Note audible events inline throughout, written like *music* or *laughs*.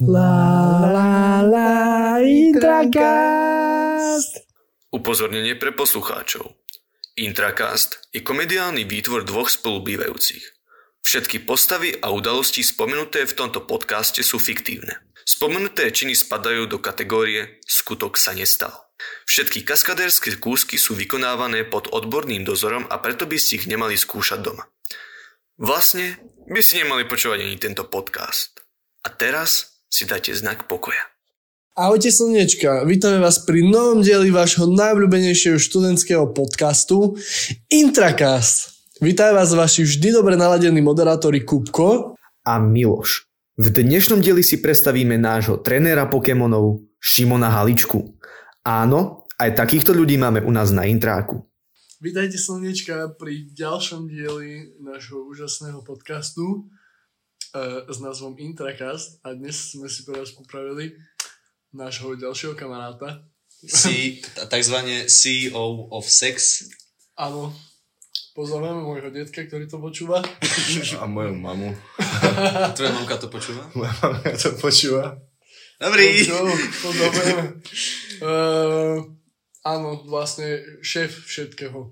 La la la Intracast. Upozornenie pre poslucháčov. Intracast je komediálny výtvor dvoch spolubývajúcich. Všetky postavy a udalosti spomenuté v tomto podcaste sú fiktívne. Spomenuté činy spadajú do kategórie skutok sa nestal. Všetky kaskadérske kúsky sú vykonávané pod odborným dozorom a preto by ste ich nemali skúšať doma. Vlastne by ste nemali počúvať ani tento podcast. A teraz si dajte znak pokoja. Ahojte slnečka, vítame vás pri novom dieli vášho najobľúbenejšieho študentského podcastu Intracast. Vítajú vás vaši vždy dobre naladení moderátori Kupko a Miloš. V dnešnom dieli si predstavíme nášho trenéra Pokémonov Šimona Haličku. Áno, aj takýchto ľudí máme u nás na intráku. Vítajte slnečka pri ďalšom dieli nášho úžasného podcastu s názvom Intracast a dnes sme si pre vás popravili nášho ďalšieho kamaráta. C, takzvané CEO of Sex. Áno. Pozdravujeme môjho detka, ktorý to počúva. A moju mamu. *laughs* Tvoja mamka to počúva? Moja mamka to počúva. Dobrý. Čo, pozdravujeme. Uh, áno, vlastne šéf všetkého.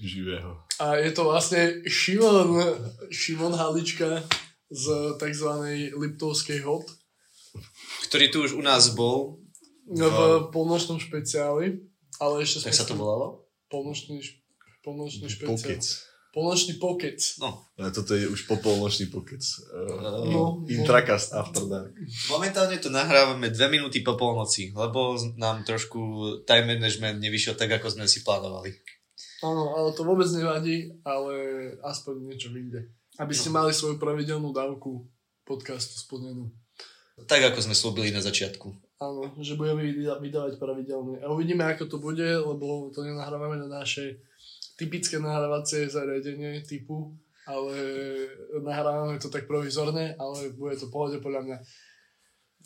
Živého. A je to vlastne Šimon, Šimon Halička z tzv. Liptovskej hot. Ktorý tu už u nás bol. No. V polnočnom špeciáli. Ale ešte tak sa to volalo? Polnočný, polnočný špeciál. Pokec. Polnočný pokec. No. Ale toto je už popolnočný pokec. Uh, No, Intracast After Dark. Momentálne to nahrávame dve minúty po polnoci, lebo nám trošku time management nevyšiel tak, ako sme si plánovali. Áno, ale to vôbec nevadí, ale aspoň niečo vyjde. Aby ste No. mali svoju pravidelnú dávku podcastu splnenú. Tak, ako sme slúbili na začiatku. Áno, že budeme vydávať pravidelne. A uvidíme, ako to bude, lebo to nenahrávame na naše typické nahrávacie zariadenie typu, ale nahrávame to tak provizorne, ale bude to pohode podľa mňa.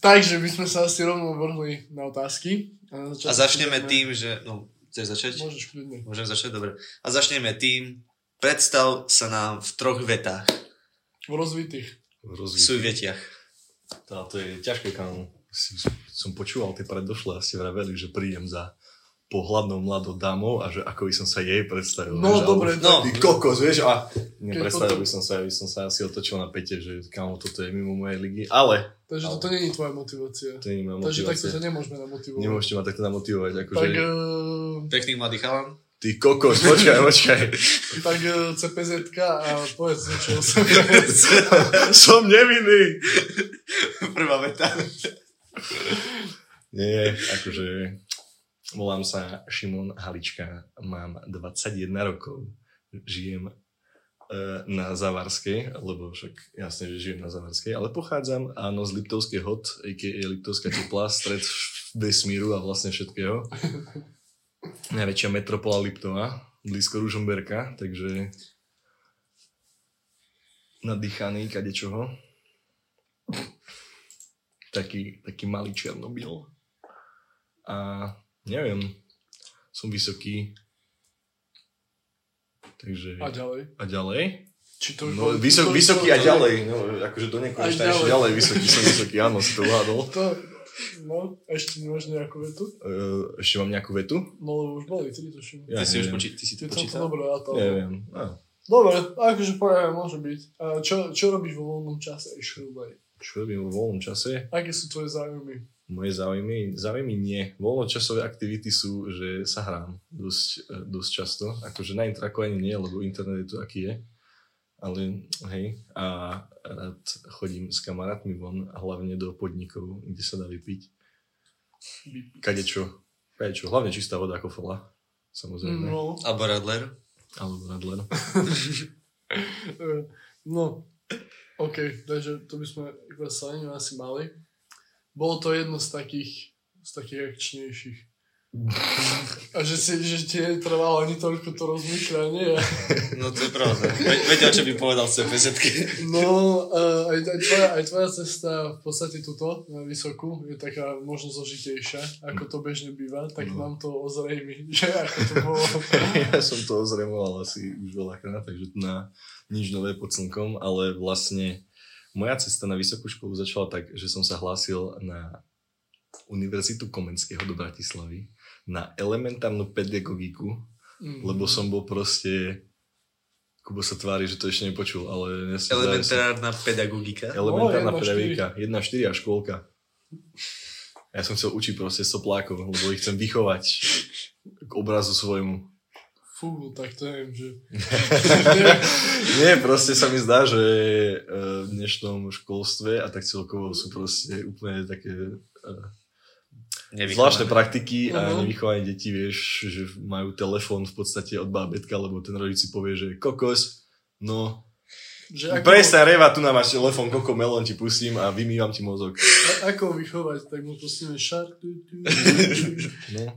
Takže by sme sa asi rovno vrhli na otázky. A, na A začneme tým, že... No, chceš začať? Môžeš kľudne. Môžem začať? Dobre. A začneme tým, predstav sa nám v troch vetách. V rozvitých. V Rozvíj. súvetiach. Tá, to je ťažké, kam si, som počúval tie predošlé a ste vraveli, že prídem za pohľadnou mladou dámou a že ako by som sa jej predstavil. No, vieš, dobre, no. Ty kokos, vieš, a nepredstavil by som sa, by som sa asi otočil na pete, že kámo, toto je mimo mojej ligy, ale Takže Ale- toto není tvoja motivácia. to nie je moja Takže takto motivácia. sa nemôžeme namotivovať. Nemôžete ma takto namotivovať, akože... Tak, uh, Pekný mladý chalan. Ty kokos, počkaj, *laughs* počkaj. tak uh, CPZ a povedz niečo sebe. *laughs* som nevinný. Prvá veta. Nie, akože volám sa Šimon Halička, mám 21 rokov, žijem e, na Zavarskej, lebo však jasne, že žijem na Zavarskej, ale pochádzam áno z Liptovskej hot, a.k.a. Liptovská teplá, stred vesmíru a vlastne všetkého. Najväčšia metropola Liptova, blízko Ružomberka, takže nadýchaný kadečoho. Taký, taký malý Černobyl. A neviem, som vysoký. Takže... A ďalej. A ďalej? Či to No, vysok, vysoký a ďalej. No, akože do nekonečna ďalej. ešte ďalej vysoký, som vysoký, áno, si to uhádol. To, no, ešte máš nejakú vetu? Uh, ešte mám nejakú vetu? No, lebo už boli, tri tuším. Ja Ty si už počí, ty si to to počítal? dobre rátal. Neviem. No. Dobre, akože povedať môže byť. A čo, čo robíš vo voľnom čase? Šrubaj. Čo robím vo voľnom čase? Aké sú tvoje záujmy? Moje záujmy? Záujmy nie. Voľnočasové aktivity sú, že sa hrám dosť, eh, dosť často. Akože na intraku ani nie, lebo internet je tu aký je. Ale hej, a rád chodím s kamarátmi von, hlavne do podnikov, kde sa dá vypiť. Kadečo. Kadečo. Hlavne čistá voda ako fola. Samozrejme. No, Alebo Radler. Alebo Radler. *laughs* no, OK, takže to by sme iba sa asi mali. Bolo to jedno z takých, z takých akčnejších. A že, si, že ti netrvalo ani toľko to rozmýšľanie. No to je pravda. Ve- Vedia, čo by povedal v cpz No, uh, aj, aj, tvoja, aj tvoja cesta v podstate tuto, na vysokú, je taká možno zložitejšia, ako to bežne býva, tak No. nám to ozrejmi, *laughs* že ako to bolo. ja som to ozremoval asi už veľakrát, takže na nič nové pod slnkom, ale vlastne moja cesta na vysokú školu začala tak, že som sa hlásil na Univerzitu Komenského do Bratislavy na elementárnu pedagogiku, Mm. lebo som bol proste... Kubo sa tvári, že to ešte nepočul, ale... Ja som Elementárna pedagogika. Elementárna jedna pedagogika. 1-4 a škôlka. Ja som chcel učiť proste soplákov, lebo ich chcem vychovať k obrazu svojmu. Fú, tak to neviem, že... *laughs* Nie, proste sa mi zdá, že eh, v dnešnom školstve a tak celkovo sú proste úplne také eh, zvláštne praktiky a Mhm. nevychovanie detí, vieš, že majú telefón v podstate od bábetka, lebo ten rodič si povie, že kokos, no, že ako, prestaň reva, tu nám máš telefón, koko melón ti pustím a vymývam ti mozog. a- ako ho vychovať, tak mu pustíme šar. tu, tu, tu, tu. *laughs* No.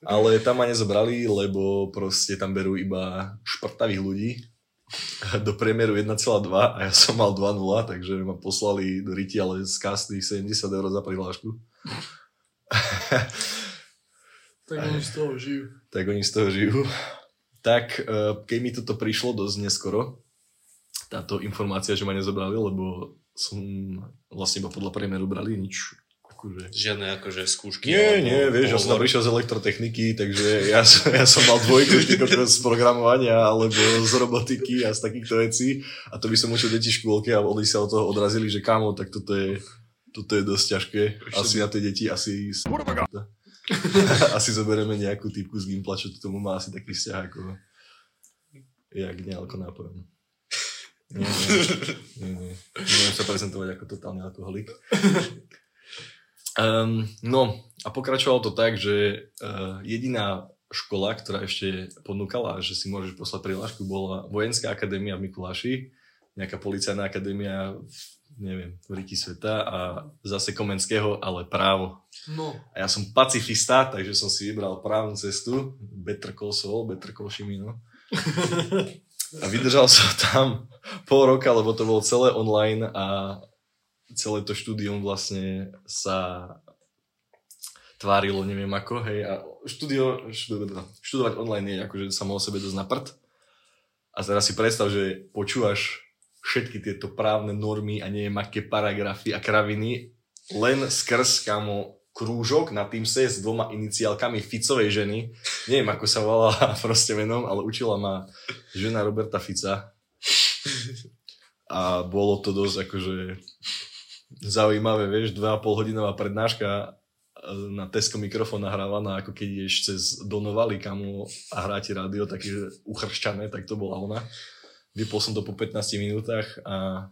Ale tam ma nezobrali, lebo proste tam berú iba šprtavých ľudí do priemeru 1,2 a ja som mal 2,0, takže ma poslali do ryti, ale z kastných 70 eur za prihlášku. *laughs* Tak oni z toho žijú. tak oni z toho žijú. Tak eh, keď mi toto prišlo dosť neskoro, táto informácia, že ma nezobrali, lebo som vlastne iba podľa priemeru brali nič. Akože Žiadne akože skúšky. Nie, nie, vieš, ja som tam prišiel z elektrotechniky, takže ja som, ja som mal dvojku z programovania alebo z robotiky a z takýchto vecí a to by som učil deti v škôlke a oni sa od toho odrazili, že kámo, tak toto je, toto je dosť ťažké. Asi na tie deti asi *laughs* asi zoberieme nejakú typku z Gimpla, čo k tomu má asi taký vzťah ako jak nealko nápojom. Nie, nie, nie, nie. Sa prezentovať ako totálny alkoholik. Um, no a pokračovalo to tak, že uh, jediná škola, ktorá ešte ponúkala, že si môžeš poslať prihlášku, bola Vojenská akadémia v Mikuláši, nejaká policajná akadémia, v, neviem, v Riti sveta a zase Komenského, ale právo. No, A ja som pacifista, takže som si vybral právnu cestu, Better Call Saul, Better Call Shimino. A vydržal som tam pol roka, lebo to bolo celé online a celé to štúdium vlastne sa tvárilo, neviem ako, hej, a štúdio, štúdio, študovať online je akože samo o sebe dosť na prd. A teraz si predstav, že počúvaš všetky tieto právne normy a neviem aké paragrafy a kraviny len skrz kamo krúžok na Teamse s dvoma iniciálkami Ficovej ženy. Neviem, ako sa volala *laughs* proste menom, ale učila ma žena Roberta Fica. A bolo to dosť akože zaujímavé, vieš, 2,5 hodinová prednáška e, na Tesco mikrofón nahrávaná, ako keď ideš cez Donovali kamu a hrá ti rádio, také uchršťané, tak to bola ona. Vypol som to po 15 minútach a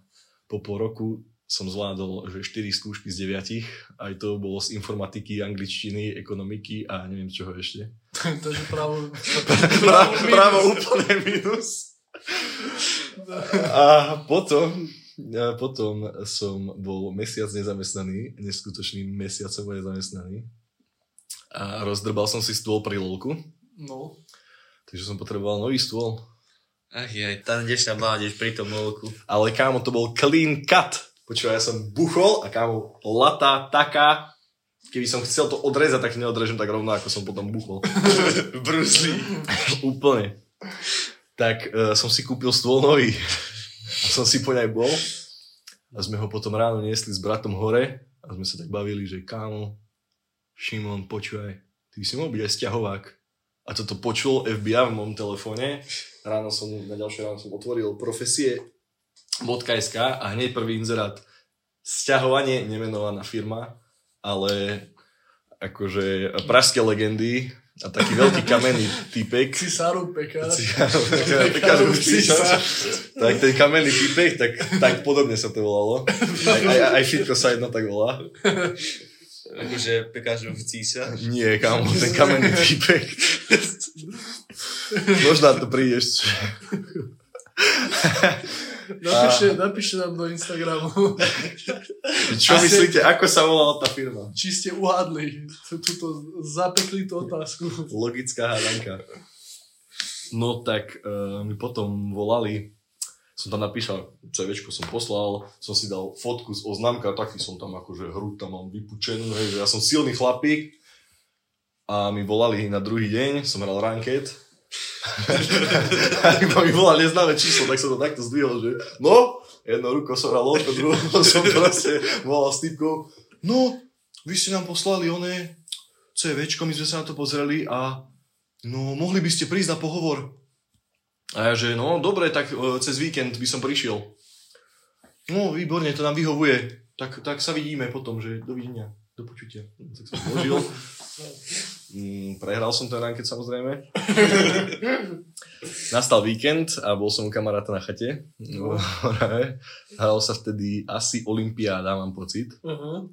po pol roku som zvládol, že 4 skúšky z 9. Aj to bolo z informatiky, angličtiny, ekonomiky a neviem čoho ešte. *laughs* takže právo... Právo, právo úplne minus. A potom, a potom som bol mesiac nezamestnaný, neskutočným mesiacom nezamestnaný. A rozdrbal som si stôl pri lolku, No, takže som potreboval nový stôl. Ach jaj, tá dnešná mládež pri tom lolku. Ale kámo, to bol clean cut. Počúvaj, ja som buchol a kámo, lata taká, keby som chcel to odrezať, tak neodrežem tak rovno, ako som potom buchol. *laughs* Bruce Lee. *laughs* Úplne. Tak uh, som si kúpil stôl nový. A som si poň aj bol. A sme ho potom ráno niesli s bratom hore a sme sa tak bavili, že kámo, Šimon, počúvaj, ty si mohol byť aj sťahovák. A toto počul FBI v mojom telefóne. Ráno som, na ďalšie ráno som otvoril profesie.sk a hneď prvý inzerát. Sťahovanie, nemenovaná firma, ale akože pražské legendy a taký veľký *laughs* kamenný typek. Cisáru Pekár. Cisáru Pekár, tak ten kamenný typek, tak, tak podobne sa to volalo. *laughs* Aj, aj, aj Fitko sa jedno tak volá. Akože pekážov císa. Nie, kámo, ten kamenný typek. Možno to prídeš. Napíšte, napíšte nám do Instagramu, Čo Asi- myslíte, ako sa volala tá firma? či ste uhádli tú- túto zapeklitú otázku. Logická hádanka. No tak uh, mi potom volali, som tam napísal, CVčko som poslal, som si dal fotku z oznámka, taký som tam akože hru tam mám vypučenú, hej, že ja som silný chlapík. A mi volali na druhý deň, som hral ranket. *laughs* a mi volali neznáme číslo, tak som to takto zdvihol, že no, jednou rukou som hral loďko, druhou som proste volal s typkou, no, vy ste nám poslali oné CVčko, my sme sa na to pozreli a no, mohli by ste prísť na pohovor. A ja, že no, dobre, tak e, cez víkend by som prišiel. No, výborne, to nám vyhovuje. Tak, tak sa vidíme potom, že dovidenia, do počutia. No, Tak som zložil. Mm, prehral som ten ranket samozrejme. *laughs* Nastal víkend a bol som u kamaráta na chate. No, *laughs* Hralo sa vtedy asi Olympiáda, mám pocit. Uh-huh.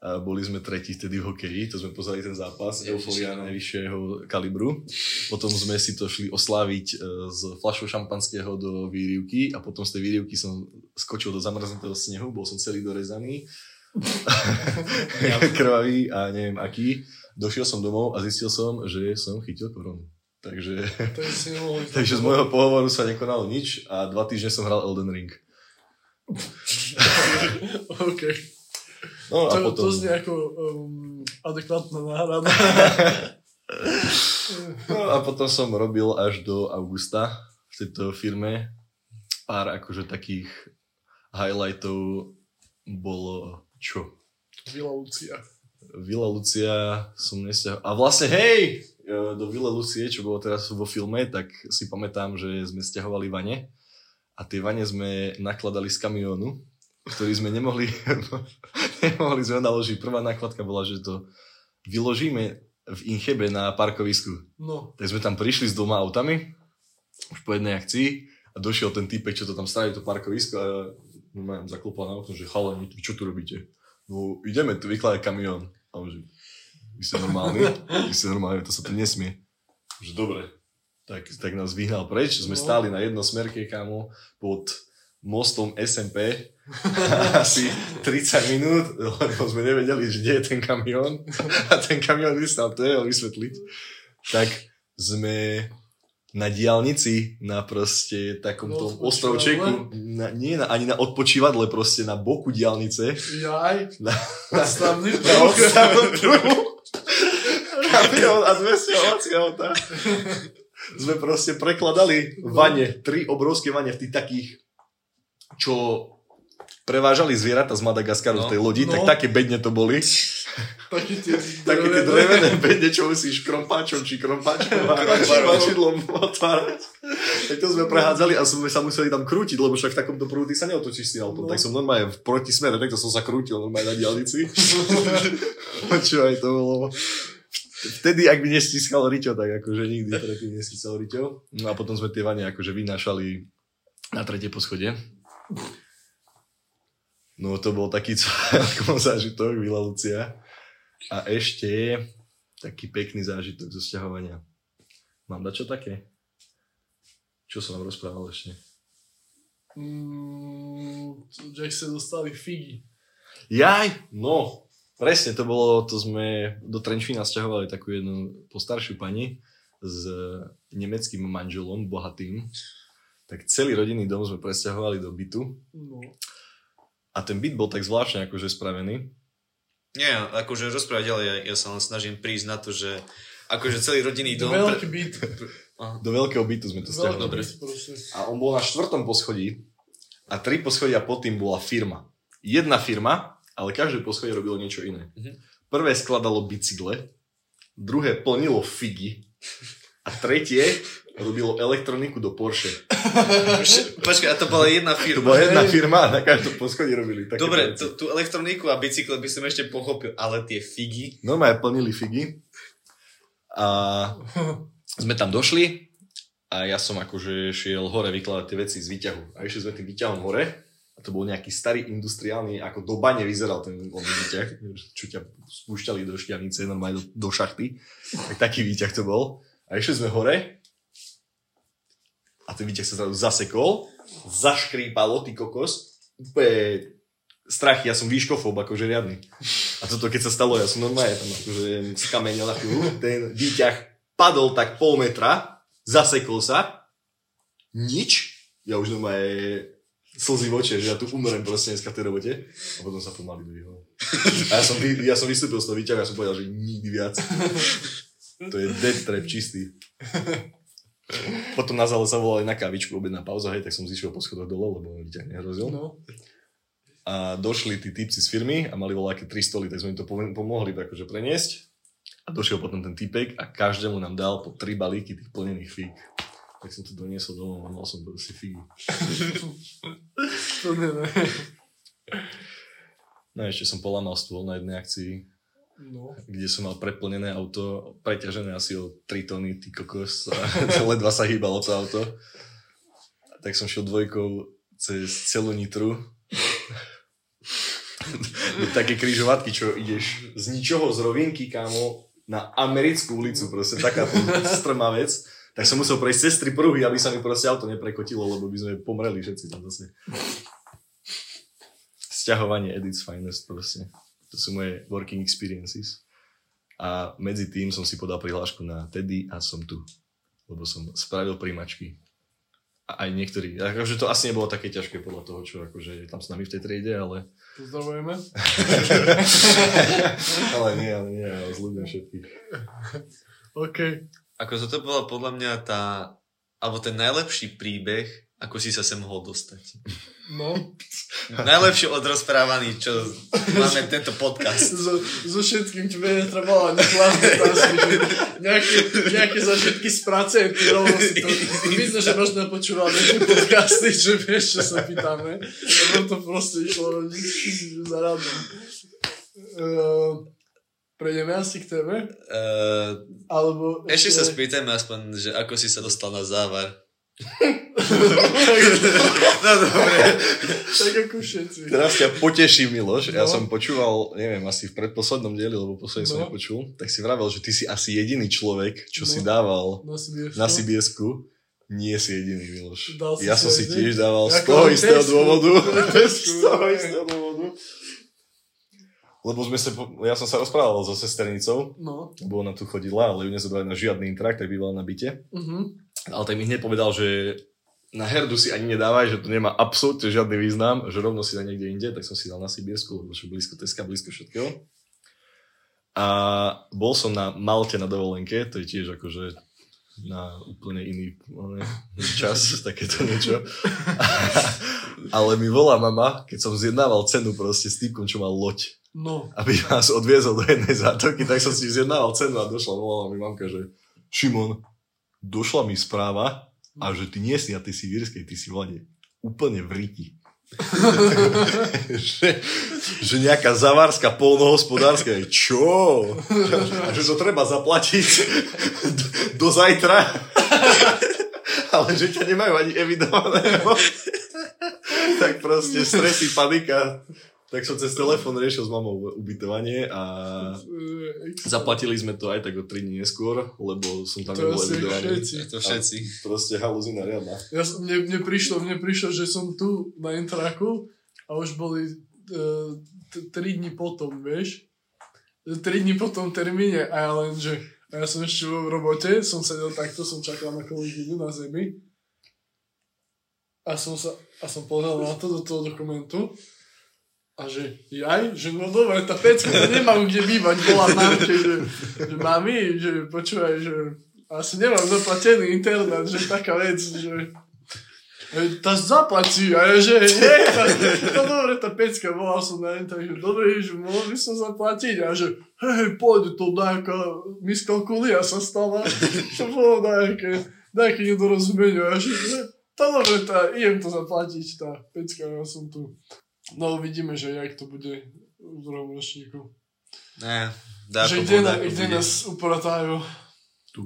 A boli sme tretí vtedy v hokeji, to sme pozreli ten zápas, euforia no. najvyššieho kalibru. Potom sme si to šli osláviť e, z fľašou šampanského do výrivky a potom z tej výrivky som skočil do zamrznutého snehu, bol som celý dorezaný, *laughs* *laughs* krvavý a neviem aký. Došiel som domov a zistil som, že som chytil koronu. Takže, *laughs* takže z môjho pohovoru sa nekonalo nič a dva týždne som hral Elden Ring. OK. No a To, potom... to znie ako um, adekvátna náhrada. *laughs* No a potom som robil až do augusta v tejto firme. Pár akože takých highlightov bolo čo? Vila Lucia. Vila Lucia som nestiahol. A vlastne hej, e, do Vila Lucie, čo bolo teraz vo filme, tak si pamätám, že sme stiahovali vane a tie vane sme nakladali z kamiónu, ktorý sme nemohli, *laughs* *laughs* nemohli sme naložiť. Prvá nákladka bola, že to vyložíme v Inchebe na parkovisku. No, Tak sme tam prišli s dvoma autami, už po jednej akcii a došiel ten typek, čo to tam stavili, to parkovisko a zaklopal na okno, že chalani, čo tu robíte? No ideme tu vykladať kamión. A on že, vy ste normálni? Vy ste normálni, to sa tu nesmie. Že dobre. Tak, tak nás vyhnal preč, sme No. stáli na jednosmerke, kamo, pod mostom SMP *laughs* asi 30 minút, lebo sme nevedeli, že kde je ten kamión a ten kamión vystal, to je vysvetliť. Tak sme na diálnici, na proste takom tom odpočívadle? ostrovčeku, na, nie na, ani na odpočívadle, proste na boku diálnice. jaj. Na, Odstavný *laughs* na odstavnom druhu. Kamión a 200 ovací auta. Sme proste prekladali vane, tri obrovské vane v tých takých, čo prevážali zvieratá z Madagaskaru No. v tej lodi, No. tak také bedne to boli. Taký tie *laughs* Také tie drevené bedne, čo musíš krompáčom či *laughs* krompáčom krompáčidlom otvárať. Tak to sme prehádzali a sme sa museli tam krútiť, lebo však v takomto prúdi sa neotočíš s tým autom. No. Tak som normálne v protismere, takto som sa krútil normálne na diálnici. *laughs* Čo aj to bolo. Vtedy, ak by nestískal Riťo, tak akože nikdy predtým nestískal Riťo. No a potom sme tie vane akože vynášali na tretie poschodie. No to bol taký *laughs* celkom zážitok, Vila Lucia. A ešte taký pekný zážitok zo sťahovania. Mám dať čo také? Čo som vám rozprával ešte? Mm, že sa dostali figy. Jaj, no, presne to bolo, to sme do Trenčína sťahovali takú jednu postaršiu pani s nemeckým manželom, bohatým. Tak celý rodinný dom sme presťahovali do bytu No. a ten byt bol tak zvláštne akože spravený. Nie, akože rozprávať ďalej, ja, ja sa len snažím prísť na to, že akože celý rodinný dom... Veľký byt. *laughs* Do veľkého bytu sme to byt proste. A on bol na štvrtom poschodí a tri poschodia pod tým bola firma. Jedna firma, ale každé poschodie robilo niečo iné. Mhm. Prvé skladalo bicykle, druhé plnilo figy a tretie robilo elektroniku do Porsche. *laughs* Počkaj, a to bola jedna To firma. bola jedna firma na každom poschodí robili také Dobre, veci. tú, tú elektroniku a bicykle by som ešte pochopil, ale tie figy... Normálne plnili figy a sme tam došli a ja som akože šiel hore vykladať tie veci z výťahu. A išli sme tým výťahom hore a to bol nejaký starý industriálny, ako do bane vyzeral ten výťah, čo ťa spúšťali do šťavnice, normálne do, do šachty. Tak taký výťah to bol. A išli sme hore a ten výťah sa zrazu zasekol, zaškrípalo, ty kokos, úplne strachy, ja som výškofób, akože riadny. A toto keď sa stalo, ja som normálne tam akože skamenil na chvíľu, ten výťah padol tak pol metra, zasekol sa, nič, ja už normálne slzy v očiach, že ja tu umrem proste dneska v tej robote a potom sa pomaly dvihol. A ja som, ja som vystúpil z toho výťahu a som povedal, že nikdy viac. To je death trap čistý. Potom nás ale zavolali na kavičku, obedná pauza, hej, tak som zišiel po schodoch dole, lebo mi ťa nehrozil. No. A došli tí typci z firmy a mali voľaké tri stoly, tak sme im to pom- pomohli akože preniesť. A došiel potom ten typek a každému nám dal po tri balíky tých plnených fík. Tak som to doniesol domov a mal som proste figy. To nie, ne. No ešte som polamal stôl na jednej akcii, No. kde som mal preplnené auto, preťažené asi o 3 tony, ty kokos, a *laughs* ledva sa hýbalo to auto. Tak som šiel dvojkou cez celú Nitru. Do také križovatky, čo ideš z ničoho z rovinky, kámo, na americkú ulicu, proste taká strmá vec. Tak som musel prejsť cez tri pruhy, aby sa mi proste auto neprekotilo, lebo by sme pomreli všetci tam zase. Sťahovanie Edits Finest proste. To sú moje working experiences. A medzi tým som si podal prihlášku na Teddy a som tu. Lebo som spravil príjmačky. A aj niektorí. Akože to asi nebolo také ťažké podľa toho, čo akože je tam s nami v tej triede, ale... Pozdravujeme. *laughs* ale nie, ale nie, ale zľubujem všetkých. OK. Ako toto bola podľa mňa tá, alebo ten najlepší príbeh, ako si sa sem mohol dostať. No. *laughs* Najlepšie odrozprávaný, čo máme tento podcast. So, so všetkým, čo by neklásne otázky, že nejaké, nejaké zažitky z práce, rovno si to, vidno, že možno počúval nejaké podcasty, že vieš, čo sa pýtame. Lebo to proste išlo za radom. Uh, prejdeme asi k tebe? Uh, Alebo ešte sa spýtajme aspoň, že ako si sa dostal na závar. No dobre. Tak ako všetci. Teraz ťa poteší, Miloš. Ja No. som počúval, neviem, asi v predposlednom dieli, lebo posledný som No. nepočul, tak si vravel, že ty si asi jediný človek, čo No. si dával Na Sibiesku. na. Nie si jediný, Miloš. Dal si ja si som si tiež dával z toho istého dôvodu. *laughs* Z toho istého dôvodu. Lebo sme sa, ja som sa rozprával so sesternicou, No. lebo ona tu chodila, ale ju nezadala na žiadny intrak, tak bývala na byte. Uh-huh. Ale tak mi hneď povedal, že na herdu si ani nedávaj, že to nemá absolútne žiadny význam, že rovno si dá niekde inde, tak som si dal na Sibiersku, lebo blízko Teska, blízko všetkého. A bol som na Malte na dovolenke, to je tiež akože na úplne iný ne, čas, *laughs* takéto niečo. *laughs* Ale mi volá mama, keď som zjednával cenu proste s týpkom, čo mal loď, No. aby nás odviezol do jednej zátoky, tak som si zjednával cenu a došla, volala mi mamka, že Šimon, došla mi správa, a že ty nie si na tej sibírskej, ty si vlade úplne v riti. *laughs* že, že nejaká zavárska polnohospodárska je čo? A že to treba zaplatiť do, *laughs* do zajtra. *laughs* Ale že ťa nemajú ani evidovaného. tak proste stresy, panika. Tak som cez telefón riešil s mamou ubytovanie a zaplatili sme to aj tak o 3 dní neskôr, lebo som tam nebol evidovaný. všetci. To všetci. Proste haluzina riadna. Ja, som- mne, mne, prišlo, mne prišlo, že som tu na Intraku a už boli uh, t- 3 dní potom, vieš. 3 dní po tom termíne a ja len, že a ja som ešte v robote, som sedel takto, som čakal na kolegyňu na zemi a som sa, a som pozrel na to do toho dokumentu a že jaj, že no dobre, tá pecka, nemám kde bývať, volám mamke, že, že mami, že počúvaj, že asi nemám zaplatený internát, že taká vec, že tá zaplatí, a ja, že nie, tá, no dobre, tá pecka, volal som na internet, že dobre, že mohol by som zaplatiť, a že hej, hej, poď, to nejaká miskalkulia sa stala, to bolo nejaké, nejaké nedorozumenie, a že že, to dobre, tá, idem to zaplatiť, tá pecka, ja som tu. No uvidíme, že jak to bude v druhom ročníku. Ne, že dáko kde, na, kde nás upratajú. Tu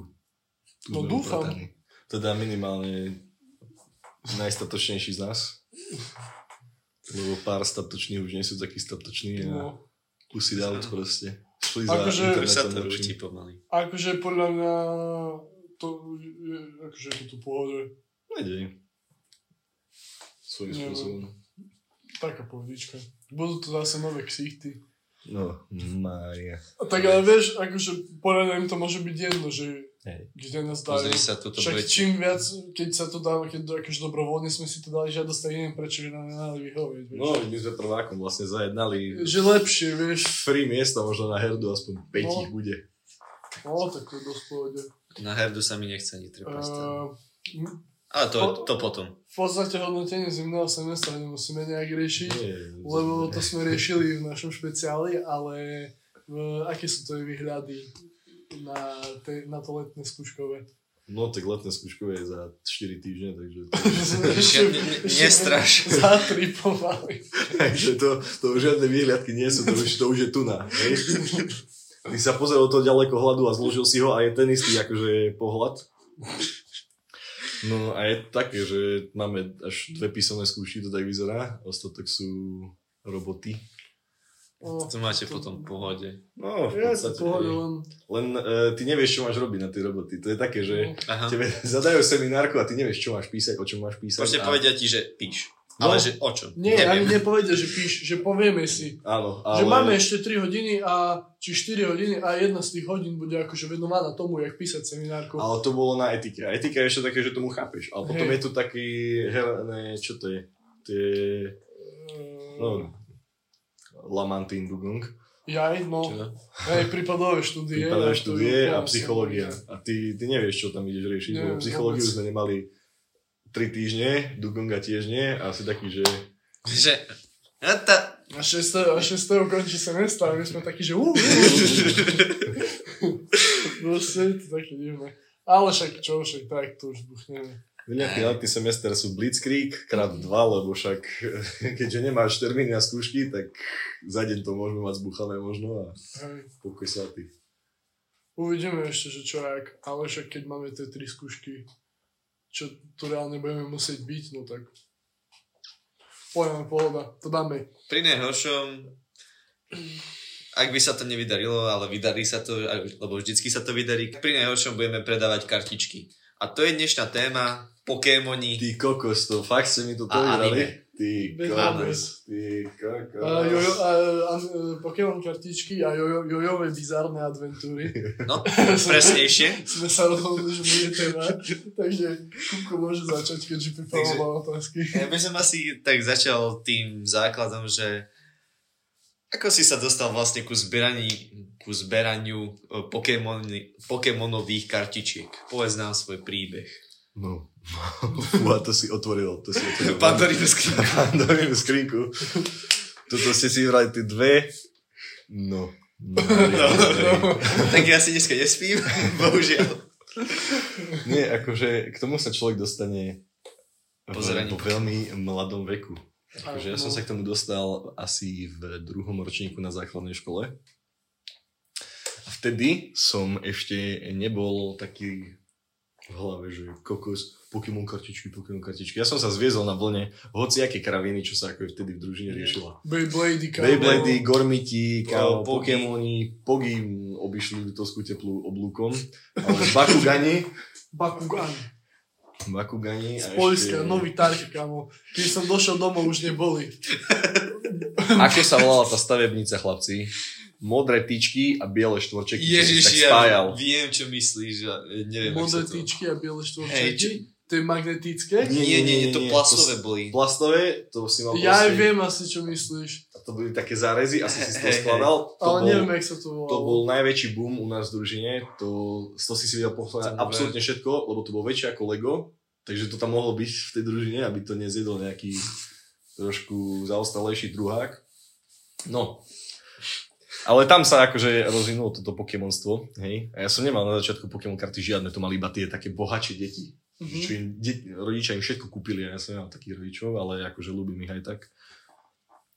No sme dúfam. uprataní. Teda minimálne najstatočnejší z nás. Lebo pár statočných už nie sú takí statoční a No. kusy out proste. Šli Akože- to lepším. pomaly. Akože podľa mňa to je, akože je to tu pohode. Nedej. Svojím spôsobom. Taká pohodička. Budú to zase nové ksichty. No, Mária. A tak ale vieš, akože podľa im to môže byť jedno, že Hej. kde nás dajú. Pozri sa, toto Však bude... čím viac, keď sa to dá, keď akože dobrovoľne sme si to dali žiadosť, tak neviem prečo by nám nemali vyhovieť. Vieš. No, my sme prvákom vlastne zajednali Že lepšie, vieš. free miesta možno na herdu, aspoň 5 No. ich bude. No, tak to je dosť pohode. Na herdu sa mi nechce ani trepasť. Uh, Ale to, to potom. v podstate hodnotenie zimného semestra nemusíme nejak riešiť, Nie, lebo to sme riešili v našom špeciáli, ale uh, aké sú to výhľady na, te, na to letné skúškové? No tak letné skúškové je za 4 týždne, takže to, *laughs* *laughs* Ne- ne- nestraš. Za tri pomaly. *laughs* takže to, to už žiadne výhľadky nie sú, to už, to už je tuna. Hej? Ty sa pozrel do toho ďaleko hľadu a zložil si ho a je ten istý akože pohľad. No a je také, že máme až dve písomné skúšky, to tak vyzerá. Ostatok sú roboty. No, To máte potom v pohode. No, v to podstate. pohode, len... Len uh, ty nevieš, čo máš robiť na tej roboty. To je také, že Aha. tebe *laughs* zadajú seminárku a ty nevieš, čo máš písať, o čom máš písať. Proste a... povedia ti, že píš. No. Ale že o čom? Nie, ani Neviem. nepovedia, že píš, že povieme si. Áno, Ale... Že máme ešte 3 hodiny a či 4 hodiny a jedna z tých hodín bude akože venovaná tomu, jak písať seminárku. Ale to bolo na etike. A etika je ešte také, že tomu chápeš. Ale potom Hej. je tu taký, herné, čo to je? Tie, no, Lamantín Dugung. Jaj, no. Čo? Hej, prípadové štúdie. Prípadové a štúdie a psychológia. A ty, ty nevieš, čo tam ideš riešiť, Neviem lebo psychológiu vôbec. sme nemali 3 týždne, Dugunga tiež nie, a asi taký, že Že... A tá... A 6. A 6. končí semestr a my sme takí, že uh, Proste je to také divné. Ale však čo, však tak to už buchneme. Nejaký letný semester sú Blitzkrieg krát dva, lebo však *laughs* keďže nemáš termíny a skúšky, tak za deň to môžeme mať zbuchané možno a pokoj svatý. Uvidíme ešte, že čo jak, ale však keď máme tie tri skúšky, čo tu reálne budeme musieť byť, no tak poďme, pohoda, to dáme. Pri najhoršom, ak by sa to nevydarilo, ale vydarí sa to, lebo vždycky sa to vydarí, pri najhoršom budeme predávať kartičky. A to je dnešná téma, Pokémoni. Ty kokos, to fakt ste mi to anime. Ty kokos, ty kokos. A jojo, a, a, a, Pokémon kartičky a jojo, jojové bizárne adventúry. *laughs* No, *laughs* presnejšie. Sme sa rozhodli, že bude téma, takže Kupko môže začať, keďže pripravoval otázky. Ja by som asi tak začal tým základom, že ako si sa dostal vlastne ku, zberaní, ku zberaniu e, Pokémon, Pokémonových kartičiek? Povedz nám svoj príbeh. No, *laughs* fúha, to si otvoril, to si otvoril. Pandorínu skrinku. *laughs* Pandorínu skrinku. Toto ste si vybrali tie dve. No. no, *laughs* No, no. tak ja si dneska nespím, bohužiaľ. Nie, akože k tomu sa človek dostane v, Pozeraní po veľmi mladom veku. Akože ja som No. sa k tomu dostal asi v druhom ročníku na základnej škole. A vtedy som ešte nebol taký v hlave, že kokos, Pokémon kartičky, Pokémon kartičky. Ja som sa zviezol na vlne hociaké kraviny, čo sa ako vtedy v družine riešila. Beyblady, kámo. Beyblady, Gormiti, kámo. Pokémoni, Pogy obišli Litovskú teplú oblúkom, ale Bakugani, Bakugan. *laughs* Bakugani Z Polska, ešte... nový tarky, kámo. Keď som došiel domov, už neboli. *laughs* Ako sa volala tá stavebnica, chlapci? Modré tyčky a biele štvorčeky, čo si tak Ježiš, spájal. ja viem, čo myslíš, a neviem, Modré to... tyčky a biele čo- štvorčeky. To je magnetické? Nie, nie, nie, to nie, plastové to- boli. Plastové, to si mal Ja aj proste- viem asi, čo myslíš. A to boli také zárezy, asi si z toho skladal. To Ale bol, neviem, jak sa to volalo. to bol najväčší boom u nás v družine. To, z toho si si vedel pochváľať absolútne všetko, lebo to bolo väčšie ako Lego. Takže to tam mohlo byť v tej družine, aby to nezjedol nejaký trošku zaostalejší druhák. No. Ale tam sa akože rozvinulo toto Pokémonstvo, hej. A ja som nemal na začiatku Pokémon karty žiadne, to mali iba tie také bohatšie deti. Mhm. Čo im de- rodičia im všetko kúpili a ja som nemal takých rodičov, ale akože ľúbim ich aj tak.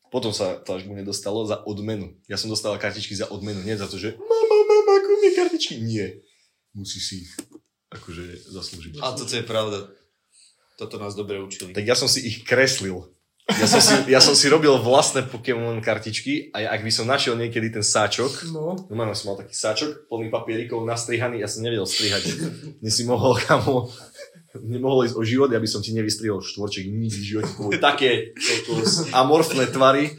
Potom sa to až mu nedostalo za odmenu. Ja som dostal kartičky za odmenu, nie za to, že mama, mama, kúp mi kartičky. Nie. Musí si ich akože zaslúžiť. A toto je pravda. Toto nás dobre učili. Tak ja som si ich kreslil. Ja som si, ja som si robil vlastné Pokémon kartičky a ja, ak by som našiel niekedy ten sáčok, No. Normálne som mal taký sáčok plný papierikov nastrihaný, ja som nevedel strihať. Dnes si mohol, kamo, nemohol ísť o život, ja by som ti nevystrihol štvorček nikdy v živote. Boli také amorfné tvary.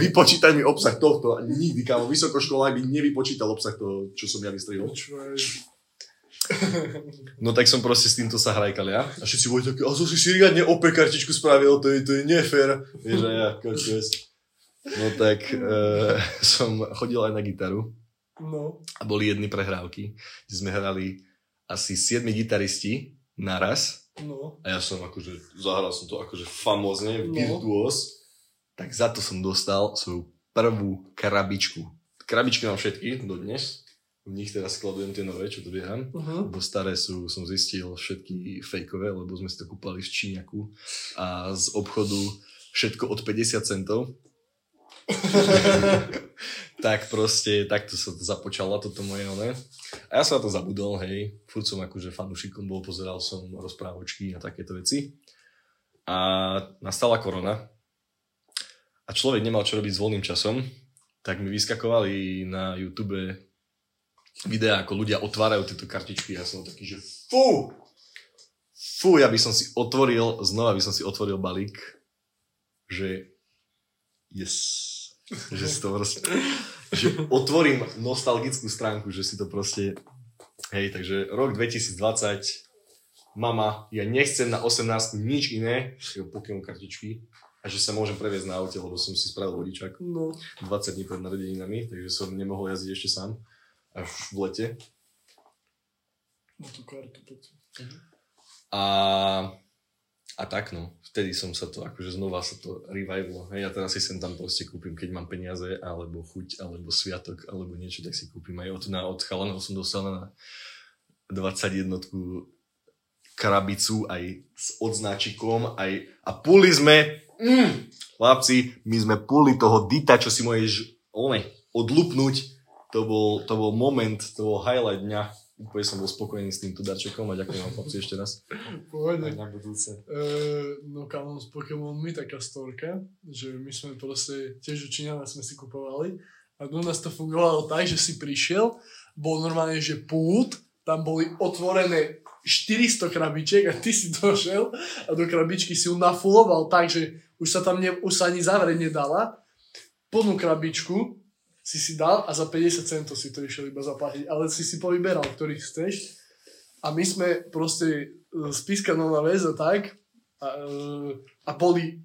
Vypočítaj mi obsah tohto. Nikdy, kamo, vysokoškolák by nevypočítal obsah toho, čo som ja vystrihol. *laughs* No tak som proste s týmto sa hrajkal ja. A všetci boli takí, a to si si riadne opäť kartičku spravil, to je, to je nefér. Vieš, a ja, kokos. No tak e, *laughs* som chodil aj na gitaru. No. a boli jedny prehrávky, kde sme hrali asi 7 gitaristi naraz No. a ja som akože, zahral som to akože famózne, No. virtuos, tak za to som dostal svoju prvú krabičku. Krabičky mám všetky dodnes, v nich teraz skladujem tie nové, čo dobieham. Uh-huh. Lebo staré sú, som zistil, všetky fejkové, lebo sme si to kúpali z Číňaku a z obchodu všetko od 50 centov. *laughs* tak proste, takto sa to započalo, toto moje oné. A ja som na to zabudol, hej. Furt som akože fanúšikom bol, pozeral som rozprávočky a takéto veci. A nastala korona. A človek nemal čo robiť s voľným časom, tak mi vyskakovali na YouTube videá, ako ľudia otvárajú tieto kartičky. Ja som taký, že fú! Fú, ja by som si otvoril, znova by som si otvoril balík, že yes, že si to proste, že otvorím nostalgickú stránku, že si to proste, hej, takže rok 2020, mama, ja nechcem na 18 nič iné, Pokémon kartičky, a že sa môžem previesť na aute, lebo som si spravil vodičák No. 20 dní pred narodeninami, takže som nemohol jazdiť ešte sám, až v lete. Na tú kartu. A, a tak no, vtedy som sa to, akože znova sa to revivalo. Hej, ja teraz si sem tam proste kúpim, keď mám peniaze, alebo chuť, alebo sviatok, alebo niečo, tak si kúpim. Aj od, na, od chalanov som dostal na 21 krabicu, aj s odznáčikom, aj, a puli sme, mm, chlapci, my sme puli toho dita, čo si môžeš, one, odlupnúť. To bol, to bol moment, to bol highlight dňa. Úplne som bol spokojný s týmto darčekom a ďakujem vám chlapci ešte raz. Pohode. Aj na budúce. Uh, no kámo, s Pokémonmi taká storka, že my sme proste tiež u Číňana sme si kupovali a u nás to fungovalo tak, že si prišiel, bol normálne, že pult, tam boli otvorené 400 krabičiek a ty si došiel a do krabičky si ju nafuloval tak, že už sa tam ne, už sa ani zavrieť nedala. Plnú krabičku si si dal a za 50 centov si to išiel iba zaplatiť, ale si si povyberal, ktorý chceš. A my sme proste e, z Piskanova väza tak a, e, a boli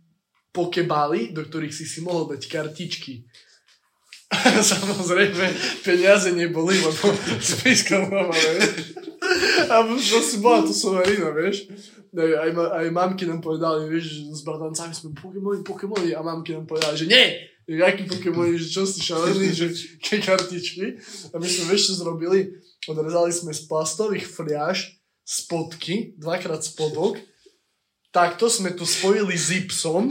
pokebály, do ktorých si si mohol dať kartičky. *laughs* Samozrejme, peniaze neboli, lebo z Piskanova vieš. A to si bola to somarina, vieš. Aj, aj, aj mamky nám povedali, vieš, s bratancami sme Pokémoni, Pokémoni a mamky nám povedali, že nie, jaký Pokémoni, že čo si šalený, že ke kartičky. A my sme vieš, čo zrobili? Odrezali sme z plastových fliaž spodky, dvakrát spodok, takto sme to spojili zipsom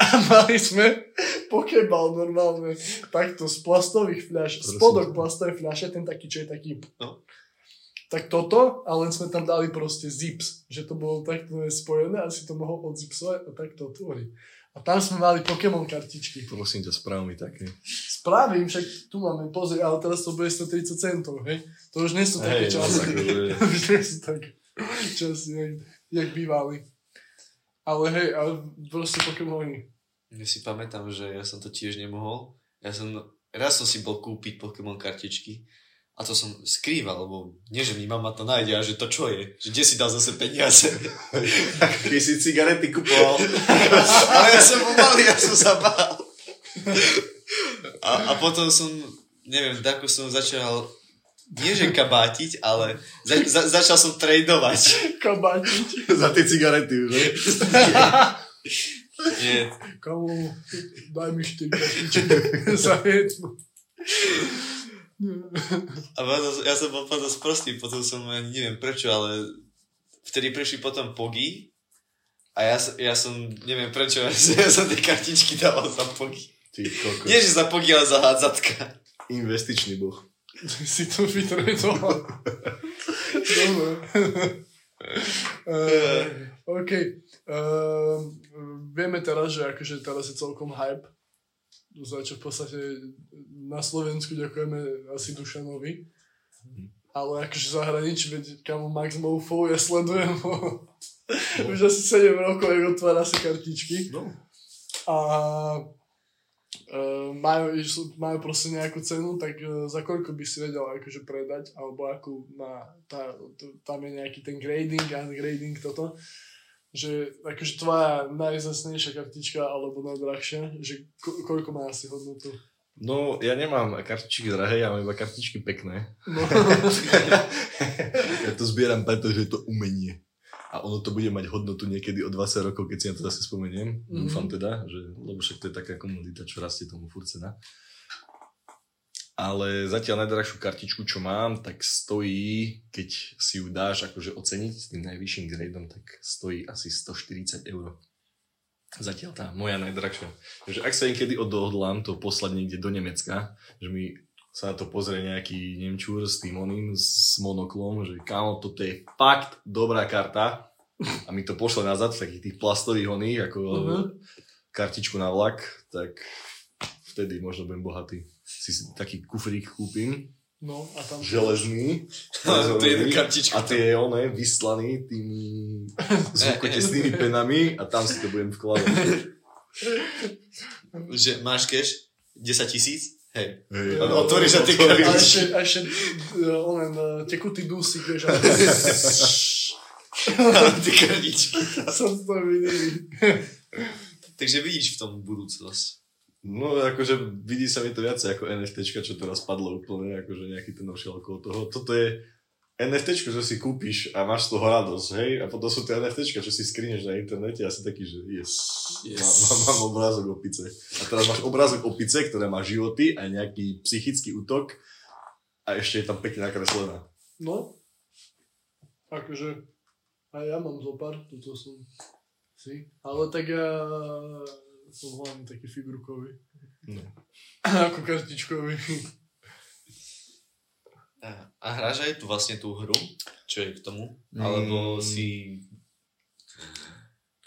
a mali sme pokebal normálne takto z plastových fľaš, spodok plastovej fľaše, ten taký, čo je taký No. tak toto, a len sme tam dali proste zips, že to bolo takto spojené a si to mohol odzipsovať a takto otvoriť. A tam sme mali Pokémon kartičky. Prosím ťa, správ mi také. Spravím, však tu máme, pozri, ale teraz to bude 130 centov, hej? To už nie sú také Hej, no, časy. akože- *laughs* už nie sú také časy, jak, jak bývali. Ale hej, ale proste Pokémoni. Ja si pamätám, že ja som to tiež nemohol. Ja som, raz som si bol kúpiť Pokémon kartičky a to som skrýval, lebo nie, že mi mama to nájde a že to čo je, že kde si dal zase peniaze. *laughs* Keď si cigarety kupoval. *laughs* Ale ja som pomalý, ja som sa bál. A, a potom som, neviem, tako som začal, nie že kabátiť, ale za, za, začal som tradovať. *laughs* Kabátiť. za tie cigarety už, ne? Nie, Kamu, daj mi 4 kartičky za jednu. A ja som bol potom sprostý, potom som ani neviem prečo, ale vtedy prišli potom pogy a ja, som- ja som, neviem prečo, *laughs* ja, som- tie kartičky dával za. Ty kokos. Nie, že za pogy, ale za hádzatka. Investičný boh. si to vytredoval. Dobre. uh, *laughs* OK. Uh, vieme teraz, že akože teraz je celkom hype. Za čo v podstate na Slovensku ďakujeme asi Dušanovi. Ale akože v zahraničí, veď kamo Max Mofo, ja sledujem ho. Už asi 7 rokov, jak otvára si kartičky. No. A uh, majú, majú proste nejakú cenu, tak uh, za koľko by si vedel akože predať, alebo akú má, tá, tam je nejaký ten grading, ungrading, toto, že akože tvoja najzasnejšia kartička, alebo najdrahšia, že ko, koľko má asi hodnotu? No, ja nemám kartičky drahé, ja mám iba kartičky pekné. No, *laughs* ja to zbieram preto, že je to umenie. A ono to bude mať hodnotu niekedy o 20 rokov, keď si na to zase spomeniem. Mhm. Mm-hmm. Dúfam teda, že, lebo však to je taká komodita, čo rastie tomu furt cena. Ale zatiaľ najdrahšiu kartičku, čo mám, tak stojí, keď si ju dáš akože oceniť s tým najvyšším gradeom, tak stojí asi 140 eur. Zatiaľ tá moja najdrahšia. Takže ak sa niekedy odhodlám to poslať niekde do Nemecka, že mi sa na to pozrie nejaký Nemčúr s tým oným, s monoklom, že kámo, toto je fakt dobrá karta a mi to pošle nazad v takých tých plastových oných, ako Mhm. kartičku na vlak, tak vtedy možno budem bohatý. Si taký kufrík kúpim, no a tam... železný, *laughs* To je jedna kartička. a tie je one vyslaný tými *laughs* zvukotesnými penami a tam si to budem vkladať. Že máš cash 10 tisíc? Hej. A áno, otvoríš a ty A otvoríš. ešte, a ešte uh, onen, uh, tekutý dusík, vieš, *laughs* Ty kartičky. som to videl. Takže vidíš v tom budúcnosť. No akože vidí sa mi to viacej ako NFTčka, čo teraz padlo úplne, akože nejaký ten novší okolo toho. Toto je NFTčko, čo si kúpiš a máš z toho radosť, hej? A potom sú tie NFTčka, čo si skrineš na internete a si taký, že yes, Yes. yes. Mám, mám obrázok opice. A teraz máš obrázok opice, ktorá má životy a nejaký psychický útok a ešte je tam pekne nakreslená. No, akože, aj ja mám zo pár, toto som si, ale tak ja som hlavne taký figurkový, No. *laughs* ako kartičkový. A, a hráš aj tu vlastne tú hru? Čo je k tomu? Alebo Mm. si...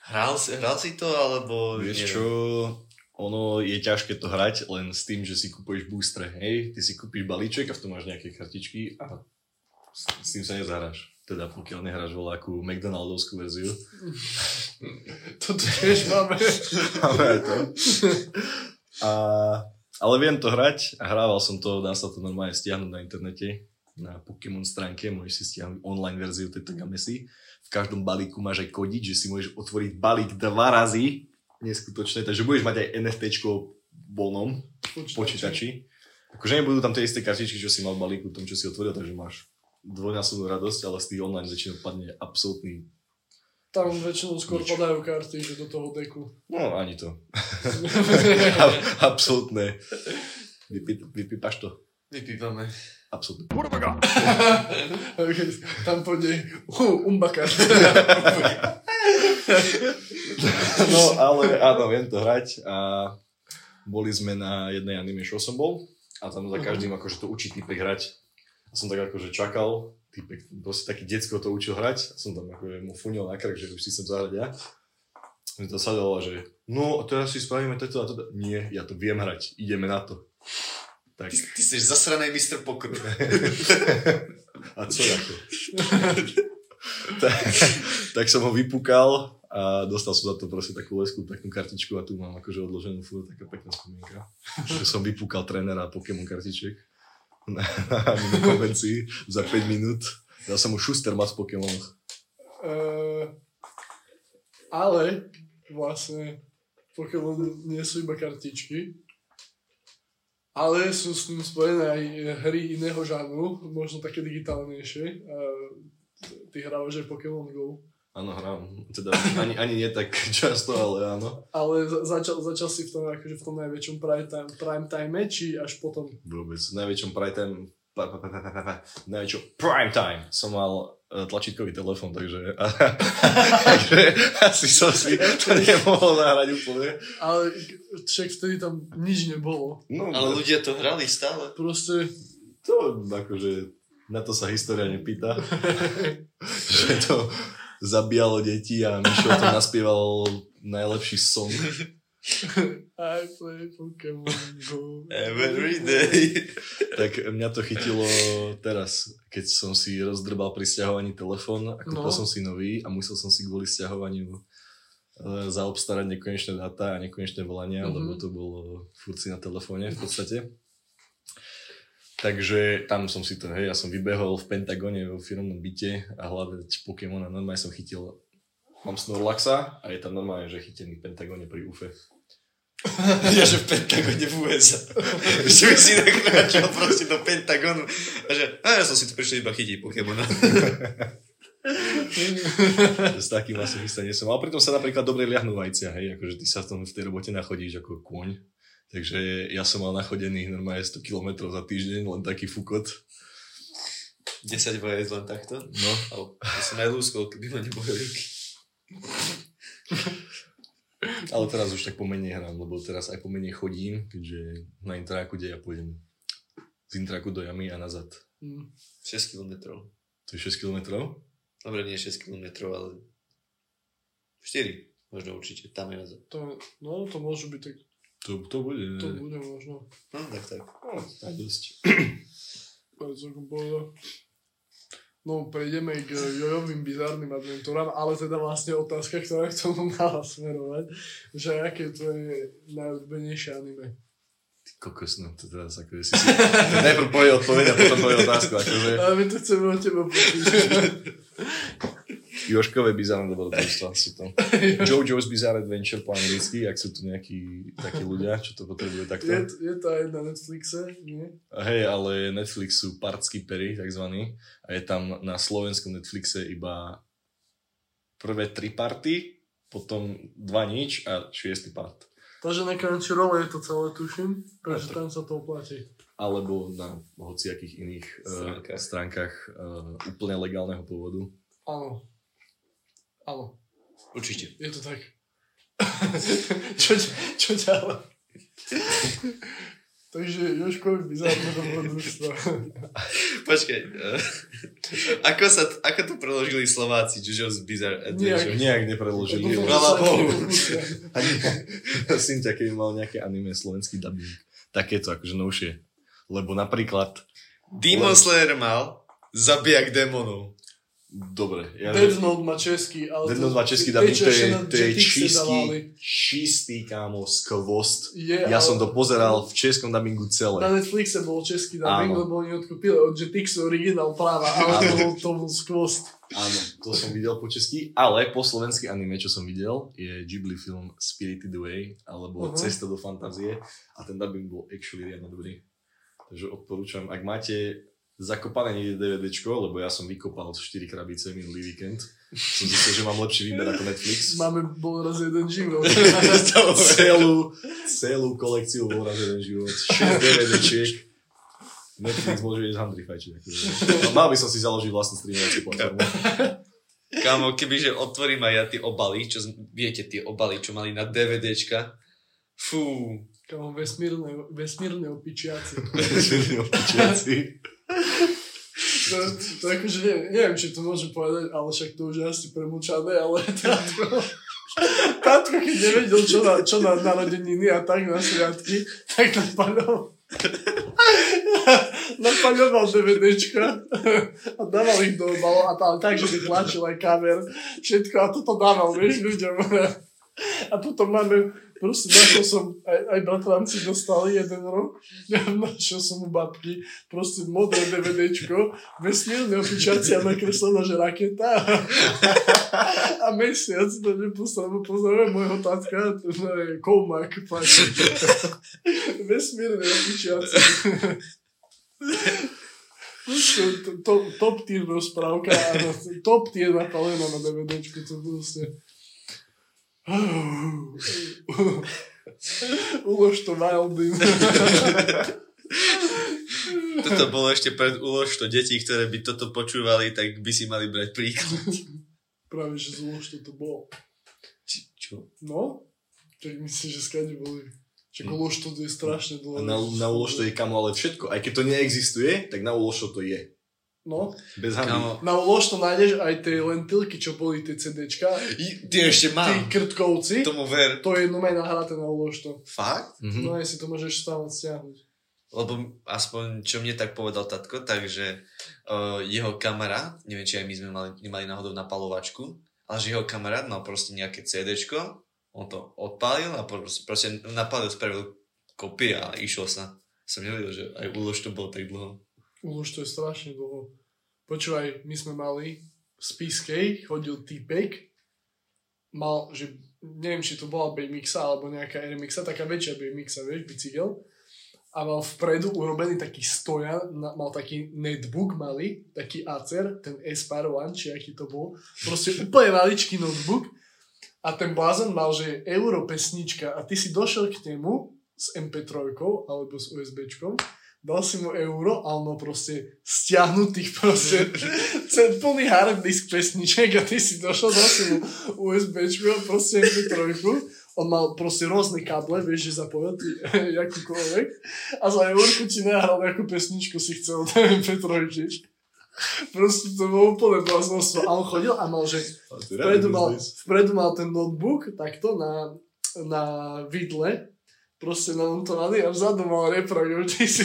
Hral, si- hral si to, alebo... Vieš čo, ono je ťažké to hrať len s tým, že si kupuješ boostre, hej? Ty si kúpiš balíček a v tom máš nejaké kartičky a s, s tým sa nezahráš. Teda pokiaľ nehráš voľakú McDonaldovskú verziu. *laughs* Toto tiež máme. Máme aj to. A, ale viem to hrať a hrával som to, dá sa to normálne stiahnuť na internete, na Pokémon stránke, môžeš si stiahnuť online verziu tejto gamesy. V každom balíku máš aj kodiť, že si môžeš otvoriť balík dva razy, neskutočné, takže budeš mať aj NFTčko voľnom počítači. Akože nebudú tam tie isté kartičky, čo si mal v balíku, tom, čo si otvoril, takže máš dvojnásobnú radosť, ale z tých online väčšinou padne absolútny... Tam väčšinou skôr Nič. padajú karty, že do toho deku. No, ani to. *laughs* absolútne. Vypí, vypípaš to? Vypípame. Absolútne. *laughs* Tam pôjde umbaka. *laughs* No, ale áno, viem to hrať a boli sme na jednej anime show som bol a tam za každým akože to učí typek hrať. A som tak akože čakal, typek, proste taký decko to učil hrať som tam akože mu funil na krk, že už si chcem zahrať ja. Mi to sadalo, že no a teraz si spravíme toto a toto. Nie, ja to viem hrať, ideme na to. Tak, Ty, ty jsi zasraný mistr pokru. *laughs* a co ako? *laughs* tak, tak som ho vypúkal a dostal som za to proste takú lesku, takú kartičku a tu mám akože odloženú furt, taká pekná spomienka. že som vypúkal trénera Pokémon kartiček na, konvencii za 5 minút. Dal som mu šuster mat v. Uh, ale vlastne Pokémon nie sú iba kartičky, ale sú s tým spojené aj hry iného žánru, možno také digitálnejšie. Uh, ty hrávaš aj Pokémon Go. Áno, hrám. Teda ani, ani nie tak často, ale áno. Ale za- začal, začal si v tom, akože v tom najväčšom prime time, prime time či až potom? Vôbec. V najväčšom prime time, pa, pa, pa, pa, pa, pa, najväčšom prime time som mal e, tlačítkový telefón, takže, *laughs* takže asi som si to nemohol nahrať úplne. Ale však vtedy tam nič nebolo. No, Ale ľudia to hrali stále. Proste to akože na to sa história nepýta. *laughs* že to zabíjalo deti a Mišo to naspieval najlepší song. I play Pokémon Go. Every day. Tak mňa to chytilo teraz, keď som si rozdrbal pri stiahovaní telefón a kúpil No. som si nový a musel som si kvôli stiahovaniu e, zaobstarať nekonečné dáta a nekonečné volania, Mhm. lebo to bolo furt si na telefóne v podstate. Takže tam som si to, hej, ja som vybehol v Pentagone vo firmnom byte a hľadať Pokémon a normálne som chytil, mám Snorlaxa a je tam normálne, že chytený v Pentagone pri UFE. *laughs* Ja, že v Pentagone v USA. *laughs* že by si nakráčal proste do Pentagonu. A že, a ja som si tu prišiel iba chytiť Pokémona. *laughs* S takým asi chystá nie som. Ale pritom sa napríklad dobre liahnú vajcia, hej, akože ty sa v, tom, v tej robote nachodíš ako kôň. Takže ja som mal nachodených normálne 100 km za týždeň, len taký fukot. 10 vajec len takto. No, A ja som aj lúskol, keby ma nebojili. ale teraz už tak pomenej hrám, lebo teraz aj pomenej chodím, keďže na intráku, kde ja pôjdem z intráku do jamy a nazad. Mm. 6 km. To je 6 km? Dobre, nie 6 km, ale 4. Možno určite, tam je nazad. To, no, to môže byť tak, To, to bude. to bude možno. No, tak, tak. No, tak dosť. Celkom. No, prejdeme k jojovým bizárnym adventúram, ale teda vlastne otázka, ktorá k tomu mala smerovať, že aké to je najobľúbenejšie anime. Ty kokos, no to teraz ako si si... *laughs* Najprv povie odpoveď a potom povie otázku, akože... Ale my to chceme od teba počuť. *laughs* Joškové bizarné dobrodružstva sú to. *laughs* JoJo's Bizarre Adventure po anglicky, ak sú tu nejakí takí ľudia, čo to potrebuje takto. Je, je to aj na Netflixe, nie? Hej, ale Netflix sú partský pery, takzvaný. A je tam na slovenskom Netflixe iba prvé tri party, potom dva nič a šiestý part. Takže na Crunchyroll je to celé, tuším, pretože tam sa to oplatí. Alebo na hociakých iných Stránkach. uh, stránkach uh, úplne legálneho pôvodu. Áno. Áno, Určite. je to tak. *laughs* čo, čo ďalej? *laughs* Takže Jožkovi bizárne dobrodružstvo. *laughs* Počkaj. Uh, ako, sa, ako to preložili Slováci? JoJo's Bizarre Adventure? Nejak nepreložili. Chvála Bohu. Ani Cynthia, keď mal nejaké anime slovenský dubbing. Takéto, akože novšie. Lebo napríklad, Demon Slayer mal zabijak démonov. Dobre, ja, Death Note má český, ale... Death Note má český dubbing, to je, na to je čistý, čistý, kámo, skvost. Je, Ja ale- som to pozeral v českom dubbingu Na celé. Netflixe bol český dubbing, lebo oni odkúpili od Jetixu originál práva, ale to bol, to bol skvost. Áno, to som videl po česky, ale po slovenský anime, čo som videl, je Ghibli film Spirited Away, alebo Mhm. Cesta do fantázie a ten dubbing bol actually riadne dobrý. Takže odporúčam, ak máte zakopané niekde DVDčko, lebo ja som vykopal 4 krabice minulý víkend, som zistil, že mám lepší výber ako Netflix. *laughs* Máme bol raz jeden život. *laughs* celú, celú kolekciu bol raz jeden život, 6 DVDčiek. Netflix môže ísť handry fajčiť. Akože. Mal by som si založiť vlastnú streamovaciu platformu. Kámo, kebyže otvorím aj ja tie obaly, čo viete, tie obaly, čo mali na DVDčka. Fú, Kamo, vesmírne, vesmírne opičiaci. Opičiaci. To, to akože neviem, neviem, či to môžem povedať, ale však to už je asi premlčané, ale *laughs* tátko, tátko keď nevedel, čo na, čo na narodeniny a tak na sviatky, tak napaľoval napaľoval DVDčka a dával ich do obalov a tam tak, že by tlačil aj kamer, všetko a toto dával, vieš, ľuďom. A potom máme, proste našiel som, aj, aj bratranci dostali jeden rok, našiel som u babky, proste modré DVDčko, vesmírne opičaci a nakreslená, že raketa. A mesiac to neposlal, pozdravujem môjho tatka, to je Koumak, páči. Vesmírne opičiaci. Proste to- to- Top tier rozprávka, top tier napálená na DVDčku, to proste... *laughs* Ulož to Wildin. *laughs* toto bolo ešte pred úlož to deti, ktoré by toto počúvali, tak by si mali brať príklad. *laughs* Práve, že z Ulož to bolo. Či, čo? No, tak myslím, že skade boli. Čak Ulož to je strašne A dlho. na, na úlož to je kamo, ale všetko. Aj keď to neexistuje, tak na úlož to je. No, Bez. Kámo, na Ulož to nájdeš aj tie lentilky, čo boli tie CDčka. i- ty ešte Tí mám. krtkovci. Tomu ver. To je normálne nahraté na Ulož to. Fakt? Mhm. No aj si to môžeš stále stiahnuť. Lebo aspoň, čo mne tak povedal tatko, takže uh, jeho kamarát, neviem, či aj my sme mali, nemali náhodou napalovačku, ale že jeho kamarát mal proste nejaké CDčko, on to odpálil a proste, proste napálil, spravil kopie a išiel sa. Som nevedel, že aj úlož to bolo tak dlho. Už to je strašne dlho. Počúvaj, my sme mali v Spiskej, chodil týpek, mal, že neviem, či to bola BMX alebo nejaká RMX, taká väčšia BMX, vieš, bicykel. A mal vpredu urobený taký stojan, mal taký netbook malý, taký Acer, ten Aspire One, či aký to bol. Proste úplne maličký notebook. A ten blázon mal, že je euro pesnička a ty si došiel k nemu s MP3 alebo s USBčkom, dal si mu euro a on proste stiahnutých proste plný hard disk pesniček a ty si došiel, dal si mu USBčku a proste MP3 on mal proste rôzne káble, vieš, že zapojil ty *laughs* jakúkoľvek a za eurku ti nahral nejakú pesničku si chcel *laughs* ten MP3 Proste to bolo úplne bláznostvo. A on chodil a mal, že vpredu mal, vpredu mal ten notebook takto na, na vidle, proste namontovaný a vzadu mal reprak, ty si,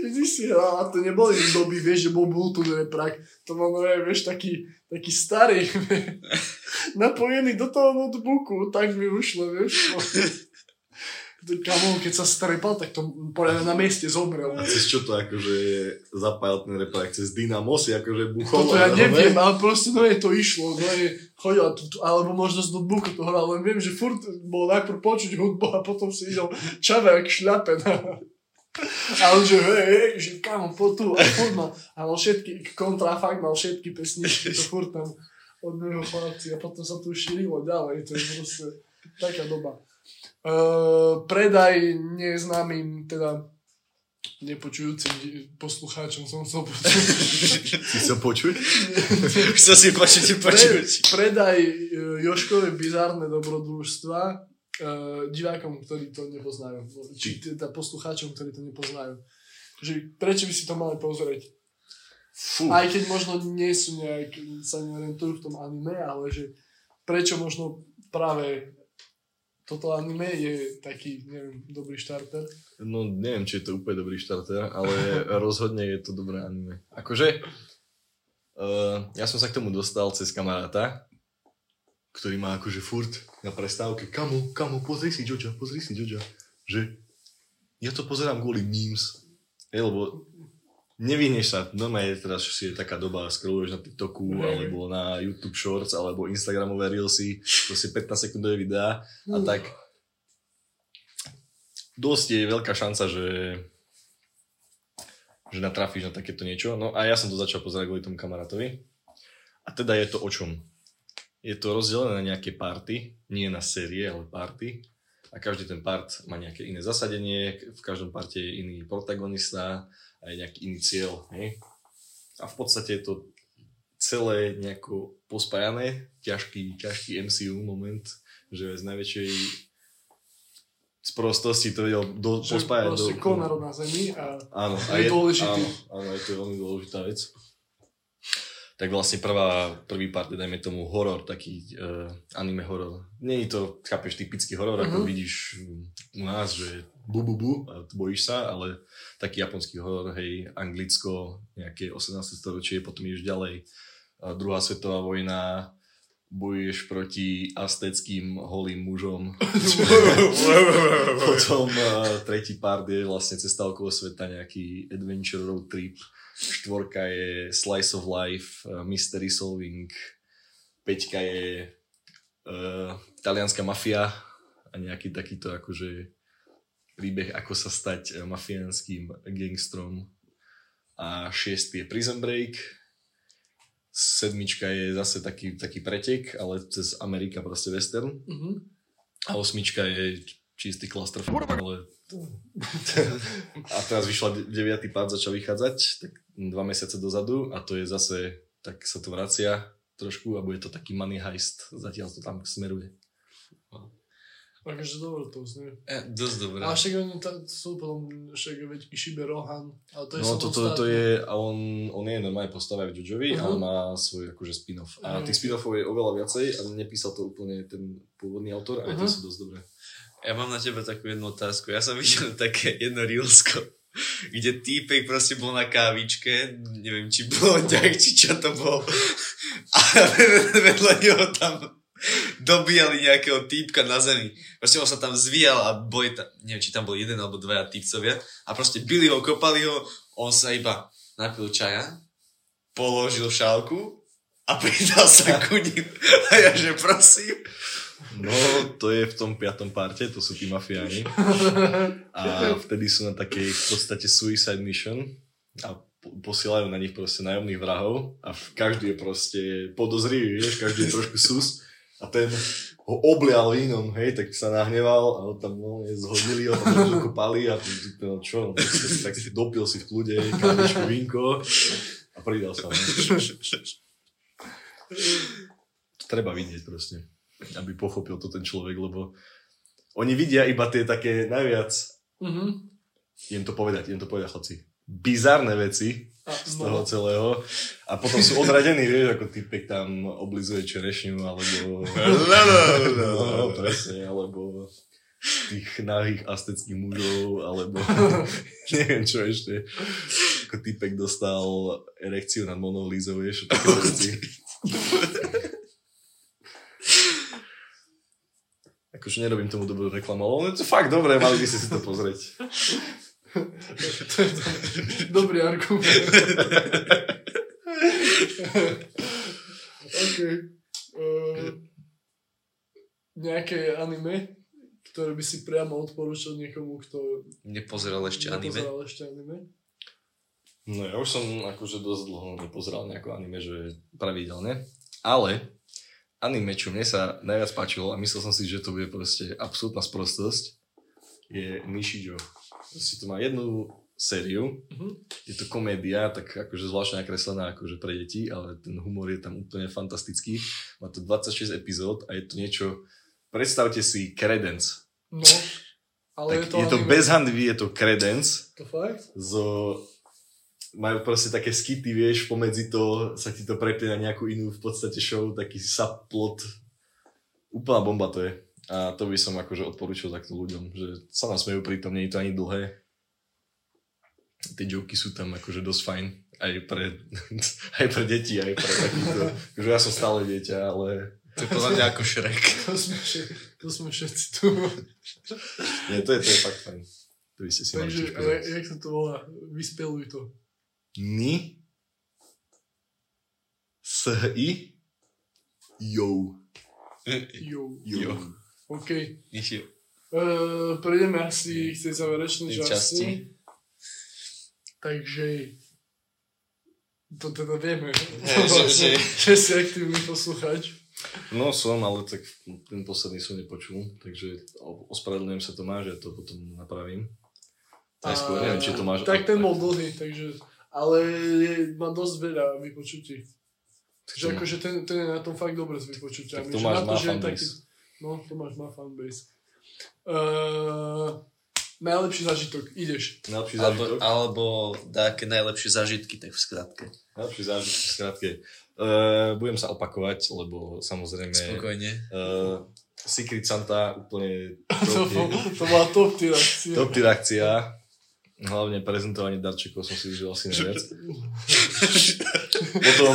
ty si hral a to neboli doby, vieš, že bol Bluetooth reprak, to mal, no, vieš, taký, taký starý, *laughs* napojený do toho notebooku, tak mi ušlo, vieš. Kamo, keď sa strepal, tak to poriadne na mieste zomrel. A cez čo to akože zapájal ten repak? Cez Dynamo si akože buchol? Toto ja ale- neviem, ale proste no je to išlo, no je tu, tu, alebo možno z notebooku to hral, len viem, že furt bolo najprv počuť hudbu a potom si idel čave jak šľape na... A on že hej, hej, že kamo, po tu a furt mal, a mal všetky, kontrafakt mal všetky pesničky, to furt tam od neho chlapci a potom sa tu šírilo ďalej, to je proste taká doba. Uh, predaj neznámym, teda nepočujúcim poslucháčom som chcel počuť. Sa počuť? *laughs* Chcel si počuť, počuť. Pre, predaj e, Joškové bizárne dobrodružstva e, divákom, ktorí to nepoznajú. Či teda poslucháčom, ktorí to nepoznajú. Že prečo by si to mali pozrieť? Fú. Aj keď možno nie sú nejak, sa neorientujú v tom anime, ale že prečo možno práve toto anime je taký, neviem, dobrý štarter. No neviem, či je to úplne dobrý štarter, ale *laughs* rozhodne je to dobré anime. Akože, uh, ja som sa k tomu dostal cez kamaráta, ktorý má akože furt na prestávke, kamo, kamo, pozri si Joja, pozri si Joja, že ja to pozerám kvôli memes, Hej, lebo nevyhneš sa, normálne teraz si je taká doba, scrolluješ na TikToku, Hej. alebo na YouTube Shorts, alebo Instagramové Reelsy, proste 15 sekundové videá a Hmm. tak dosť je veľká šanca, že že natrafíš na takéto niečo. No a ja som to začal pozerať kvôli tomu kamarátovi. A teda je to o čom? Je to rozdelené na nejaké party, nie na série, ale party. A každý ten part má nejaké iné zasadenie, v každom parte je iný protagonista a je nejaký iný cieľ. Hej? A v podstate je to celé nejako pospájané, ťažký, ťažký MCU moment, že z najväčšej sprostosti to vedel do, Že pospájať proste do... konar na zemi a Áno, Je dôležitý. Áno, áno, je to veľmi dôležitá vec. Tak vlastne prvá, prvý part je, dajme tomu, horor, taký uh, anime horor. Je to, chápeš, typický horor, ako Mhm. vidíš u nás, že bu, bu, bu, bojíš sa, ale taký japonský horor, hej, Anglicko, nejaké 18. storočie, potom ideš ďalej, a druhá svetová vojna, bojuješ proti azteckým holým mužom. *laughs* Potom uh, tretí part je vlastne cesta okolo sveta, nejaký adventure road trip. Štvorka je slice of life, uh, mystery solving. Peťka je uh, talianská mafia a nejaký takýto akože príbeh, ako sa stať uh, mafiánským gangstrom. A šiestý je Prison Break. Sedmička je zase taký, taký pretek, ale cez Amerika proste western. Mhm. A osmička je čistý cluster, ale... *laughs* a teraz vyšla de- deviatý pád, začal vychádzať, tak dva mesiace dozadu a to je zase, tak sa to vracia trošku a bude to taký money heist, zatiaľ to tam smeruje. Takže dobre to znie. E, dosť dobré. A však oni tam sú potom, však veď Ishibe Rohan, ale to je No to, to, to je, a on, on je normálne postava v Jojovi, Mhm. ale má svoj akože spin-off. A Mhm. tých spin-offov je oveľa viacej a nepísal to úplne ten pôvodný autor a Mhm. tie sú dosť dobré. Ja mám na teba takú jednu otázku. Ja som *laughs* videl také jedno reelsko, kde týpek proste bol na kávičke, neviem, či blondiak, či čo to bol. *laughs* A vedľa neho tam dobíjali nejakého týpka na zemi. Proste on sa tam zvíjal a boli tam, neviem, či tam bol jeden alebo dvaja týpcovia a proste bili ho, kopali ho, on sa iba napil čaja, položil šálku a *laughs* pridal sa ku ním. A ja že prosím. No, to je v tom piatom parte, to sú tí mafiáni. A vtedy sú na takej v podstate suicide mission a po- posielajú na nich proste nájomných vrahov a každý je proste podozrivý, vieš, každý je trošku sus a ten ho oblial vínom, hej, tak sa nahneval a ho tam no, zhodili, ho tam trošku pali a typ, no čo, no, tak, si- dopil si v kľude, kávičku, vínko a pridal sa. No. Treba vidieť proste, aby pochopil to ten človek, lebo oni vidia iba tie také najviac, Mhm. idem to povedať, idem to povedať chlapci, bizarné veci A, z toho no. celého a potom sú odradení, vieš, ako typek tam oblizuje čerešňu alebo no, presne, alebo tých nahých asteckých mužov, alebo *laughs* neviem čo ešte. Ako typek dostal erekciu nad Monou Lízou, vieš, *laughs* také veci. Akože nerobím tomu dobrú reklamu, ale je to fakt dobré, mali by ste si to pozrieť. Dobrý argument. *laughs* OK. Uh, nejaké anime, ktoré by si priamo odporúčal niekomu, kto Nepozeral ešte anime. nepozeral ešte anime? No ja už som akože dosť dlho nepozeral nejaké anime, že pravidelne. Ale anime, čo mne sa najviac páčilo a myslel som si, že to bude proste absolútna sprostosť, je Nishijo. Proste to má jednu sériu, Mhm. je to komédia, tak akože zvláštne nakreslená akože pre deti, ale ten humor je tam úplne fantastický. Má to 26 epizód a je to niečo, predstavte si Credence. No, ale Tak je to, je to anime. bez hanvy, je to Credence, To fakt? zo, majú proste také skity, vieš, pomedzi to sa ti to preplie na nejakú inú v podstate show, taký subplot. Úplná bomba to je. A to by som akože odporúčil takto ľuďom, že sa nasmejú pritom, nie je to ani dlhé. Tie joky sú tam akože dosť fajn. Aj pre, *laughs* aj pre deti, aj pre takýchto. Akože ja som stále dieťa, ale To je podľa mňa ako Shrek. *laughs* To sme, všetci, to sme všetci tu. nie, to je, to je fakt fajn. To by ste si mali Takže, ale jak sa to volá? Vyspeluj to. Ni S-I Jo. Jo. Jo. OK. Nič- Uh, prejdeme asi k tej záverečnej časti. časti. Takže to teda vieme. Hej, *laughs* že- že- že si aktívny posluchač. No som, ale tak ten posledný som nepočul, takže ospravedlňujem sa Tomáš, ja to potom napravím. Najskôr, neviem, či to máš... Tak ten bol dlhý, takže... Ale je, má dosť veľa vypočutí. Takže To- akože ten, ten je na tom fakt dobre s vypočutiami. Tak že Tomáš to, má že je fanbase. No, Tomáš má fanbase. Uh, najlepší zažitok, ideš. Najlepší Alebo, zážitok? alebo také najlepšie zážitky, tak v skratke. Najlepší zážitok, v skratke. Uh, budem sa opakovať, lebo samozrejme... Spokojne. Uh, Secret Santa úplne *laughs* To, to bola top tier akcia. top tier akcia. Hlavne prezentovanie darčekov som si užil asi najviac. *laughs* Potom,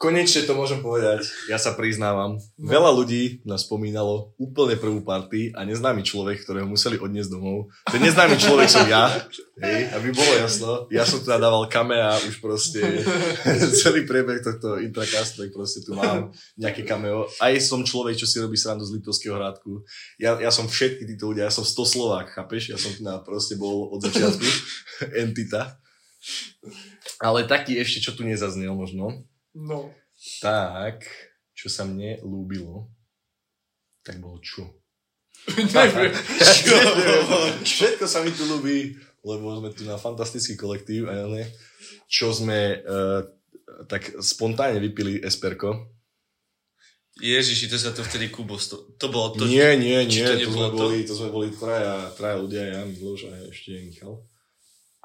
konečne to môžem povedať, ja sa priznávam, veľa ľudí nás spomínalo úplne prvú party a neznámy človek, ktorého museli odniesť domov. Ten neznámy človek som ja, hej, aby bolo jasno. Ja som teda dával kamea už proste *laughs* celý priebeh tohto intracastu, tak proste tu mám nejaké cameo. Aj som človek, čo si robí srandu z Litovského hrádku. Ja, ja som všetky títo ľudia, ja som 100 Slovák, chápeš? Ja som tu na proste bol od začiatku *laughs* entita. Ale taký ešte, čo tu nezaznel možno, No. tak, čo sa mne ľúbilo, tak bolo *laughs* čo? Neviem. *laughs* Všetko sa mi tu ľúbi, lebo sme tu na fantastický kolektív a ne, čo sme uh, tak spontánne vypili esperko. Ježiši, to sa to vtedy Kubos, to, to bolo to, nie, nie, nie, to to, sme to? boli, to sme boli traja, traja ľudia, ja, Miloš a ešte Michal.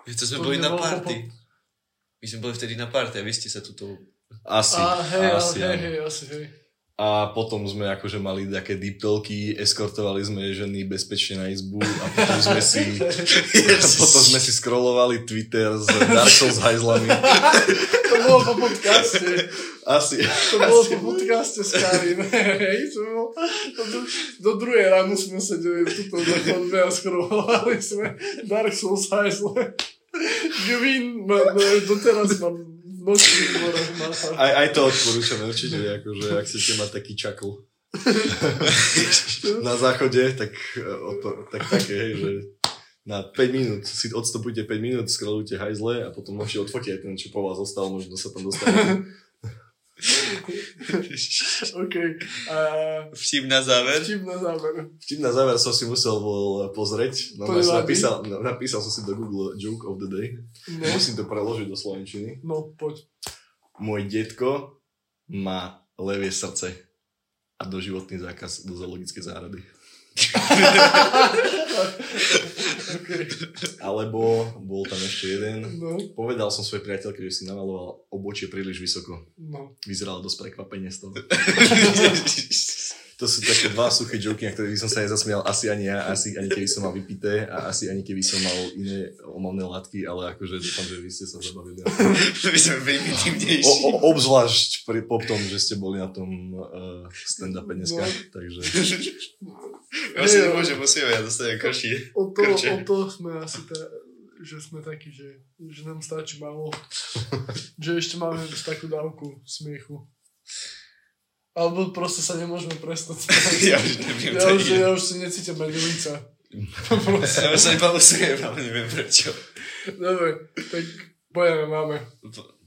Veď to sme To boli na party. po- My sme boli vtedy na party a vy ste sa tuto... Asi, A hej, asi, hej, hej, asi hej. A potom sme akože mali také deep talky, eskortovali sme ženy bezpečne na izbu a potom sme si, *laughs* potom sme si scrollovali Twitter s Dark Souls hajzlami. To bolo po podcaste. Asi. To bolo po podcaste s Karim. Hej, to bolo, to do, do druhej ráno sme sedeli tuto na chodbe a skrovali sme Dark Souls Heisle. Ma, ma, doteraz mám v Nočný dvorok máša. Aj, aj to odporúčame určite, akože ak chcete mať taký čakl *laughs* na záchode, tak, e, odpo- tak také, hej, že na 5 minút si odstupujte 5 minút, scrollujte hajzle a potom ešte odfotíte ten, čo po vás zostal, možno sa tam dostane. *laughs* OK. A Vtip na záver. vtip na záver. Vtip na záver som si musel bol pozrieť. No, To som napísal, napísal som si do Google Joke of the Day. No, Musím to preložiť do slovenčiny. no poď. Môj detko má levie srdce a doživotný zákaz do zoologickej záhrady. *laughs* *laughs* Alebo bol tam ešte jeden. No, Povedal som svojej priateľke, že si namaloval obočie príliš vysoko. no. Vyzeralo dosť prekvapenie z toho. *laughs* To sú také dva suché joky, na ktoré by som sa nezasmial asi ani ja, asi ani keby som mal vypité a asi ani keby som mal iné omamné látky, ale akože dúfam, že vy ste sa zabavili. *laughs* My sme primitívnejší. Obzvlášť pri, po tom, že ste boli na tom uh, stand-upe dneska, No. takže Ja si nemôžem, musíme, ja dostanem krši. O to, Krče. o to sme asi tá, že sme takí, že, že nám stačí málo. *laughs* že ešte máme takú dávku smiechu. Alebo proste sa nemôžeme prestať spať. *laughs* Ja už neviem, ja, už, ja už si necítim ani lica. Ja už sa nepalusujem, ale neviem prečo. Dobre, tak pojeme, máme.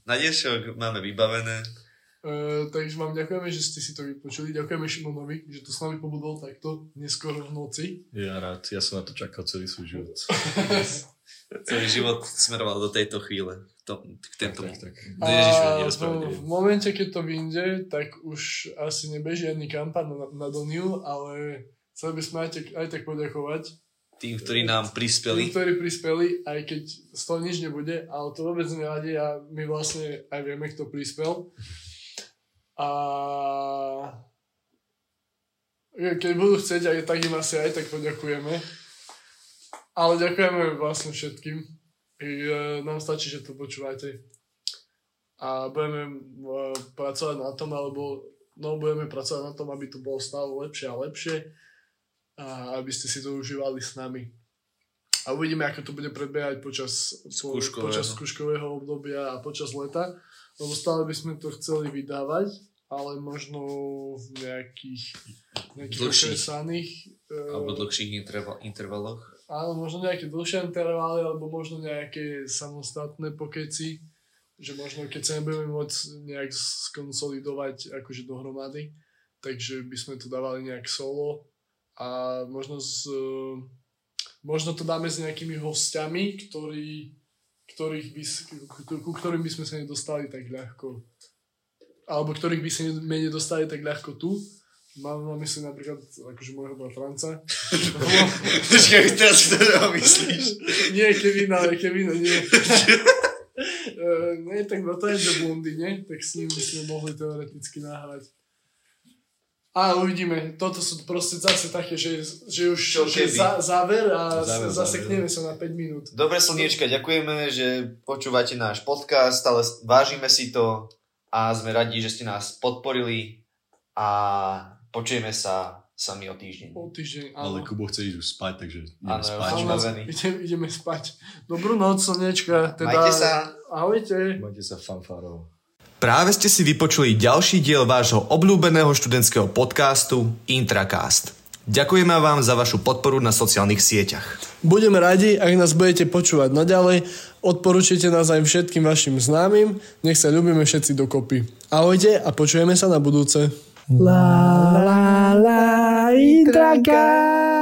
Na dnešok máme vybavené. Uh, takže vám ďakujeme, že ste si to vypočuli. Ďakujeme Šimonovi, že to s nami pobudol takto neskoro v noci. ja rád, ja som na to čakal celý svoj život. *laughs* Celý život smeroval do tejto chvíle. To, k tento. Tak, tak. No Ježišu, A v, v momente, keď to vyjde, tak už asi nebeží ani kampaň na, na Doniu, ale chceli by sme aj tak, aj tak poďakovať Tým, ktorí nám tým, prispeli. ktorí prispeli, aj keď z toho nič nebude, ale to vôbec nevadí a my vlastne aj vieme, kto prispel. A keď budú chcieť, aj tak im asi aj tak poďakujeme. Ale ďakujeme vlastne všetkým. I, e, nám stačí, že to počúvate. A budeme e, pracovať na tom, alebo no, budeme pracovať na tom, aby to bolo stále lepšie a lepšie a aby ste si to užívali s nami. A uvidíme, ako to bude prebiehať počas, Skúškového. počas skúškového obdobia a počas leta, lebo stále by sme to chceli vydávať, ale možno v nejakých, nejakých Dlhších. okresaných e, Alebo dlhších interval, intervaloch. Áno, možno nejaké dlhšie intervaly, alebo možno nejaké samostatné pokeci, že možno keď sa nebudeme môcť nejak skonsolidovať akože dohromady, takže by sme to dávali nejak solo a možno z, možno to dáme s nejakými hostiami, ktorí, ktorých by, s- ku, ku ktorým by sme sa nedostali tak ľahko alebo ktorých by sa ne- nedostali tak ľahko tu. Mám na mysli napríklad akože môjho bratranca. Počkaj, teraz ktorého myslíš? nie, Kevin, ale Kevin, nie. Uh, *laughs* nie, tak no to je do Blondine, tak s ním by sme mohli teoreticky nahrať. A uvidíme, toto sú proste zase také, že, že už Čo že za, záver a Záver, zasekneme sa na 5 minút. Dobre slniečka, ďakujeme, že počúvate náš podcast, ale vážime si to a sme radi, že ste nás podporili a počujeme sa sami o týždeň. O týždeň, Ale áno. Kubo chce ísť už spať, takže ideme spať. Áno, ideme, ideme spať. Dobrú noc, slnečka. Teda, Majte sa. Ahojte. Majte sa fanfárov. Práve ste si vypočuli ďalší diel vášho obľúbeného študentského podcastu Intracast. Ďakujeme vám za vašu podporu na sociálnych sieťach. Budeme radi, ak nás budete počúvať naďalej. Odporúčite nás aj všetkým vašim známym. Nech sa ľubíme všetci dokopy. Ahojte a počujeme sa na budúce. La la la Intracast.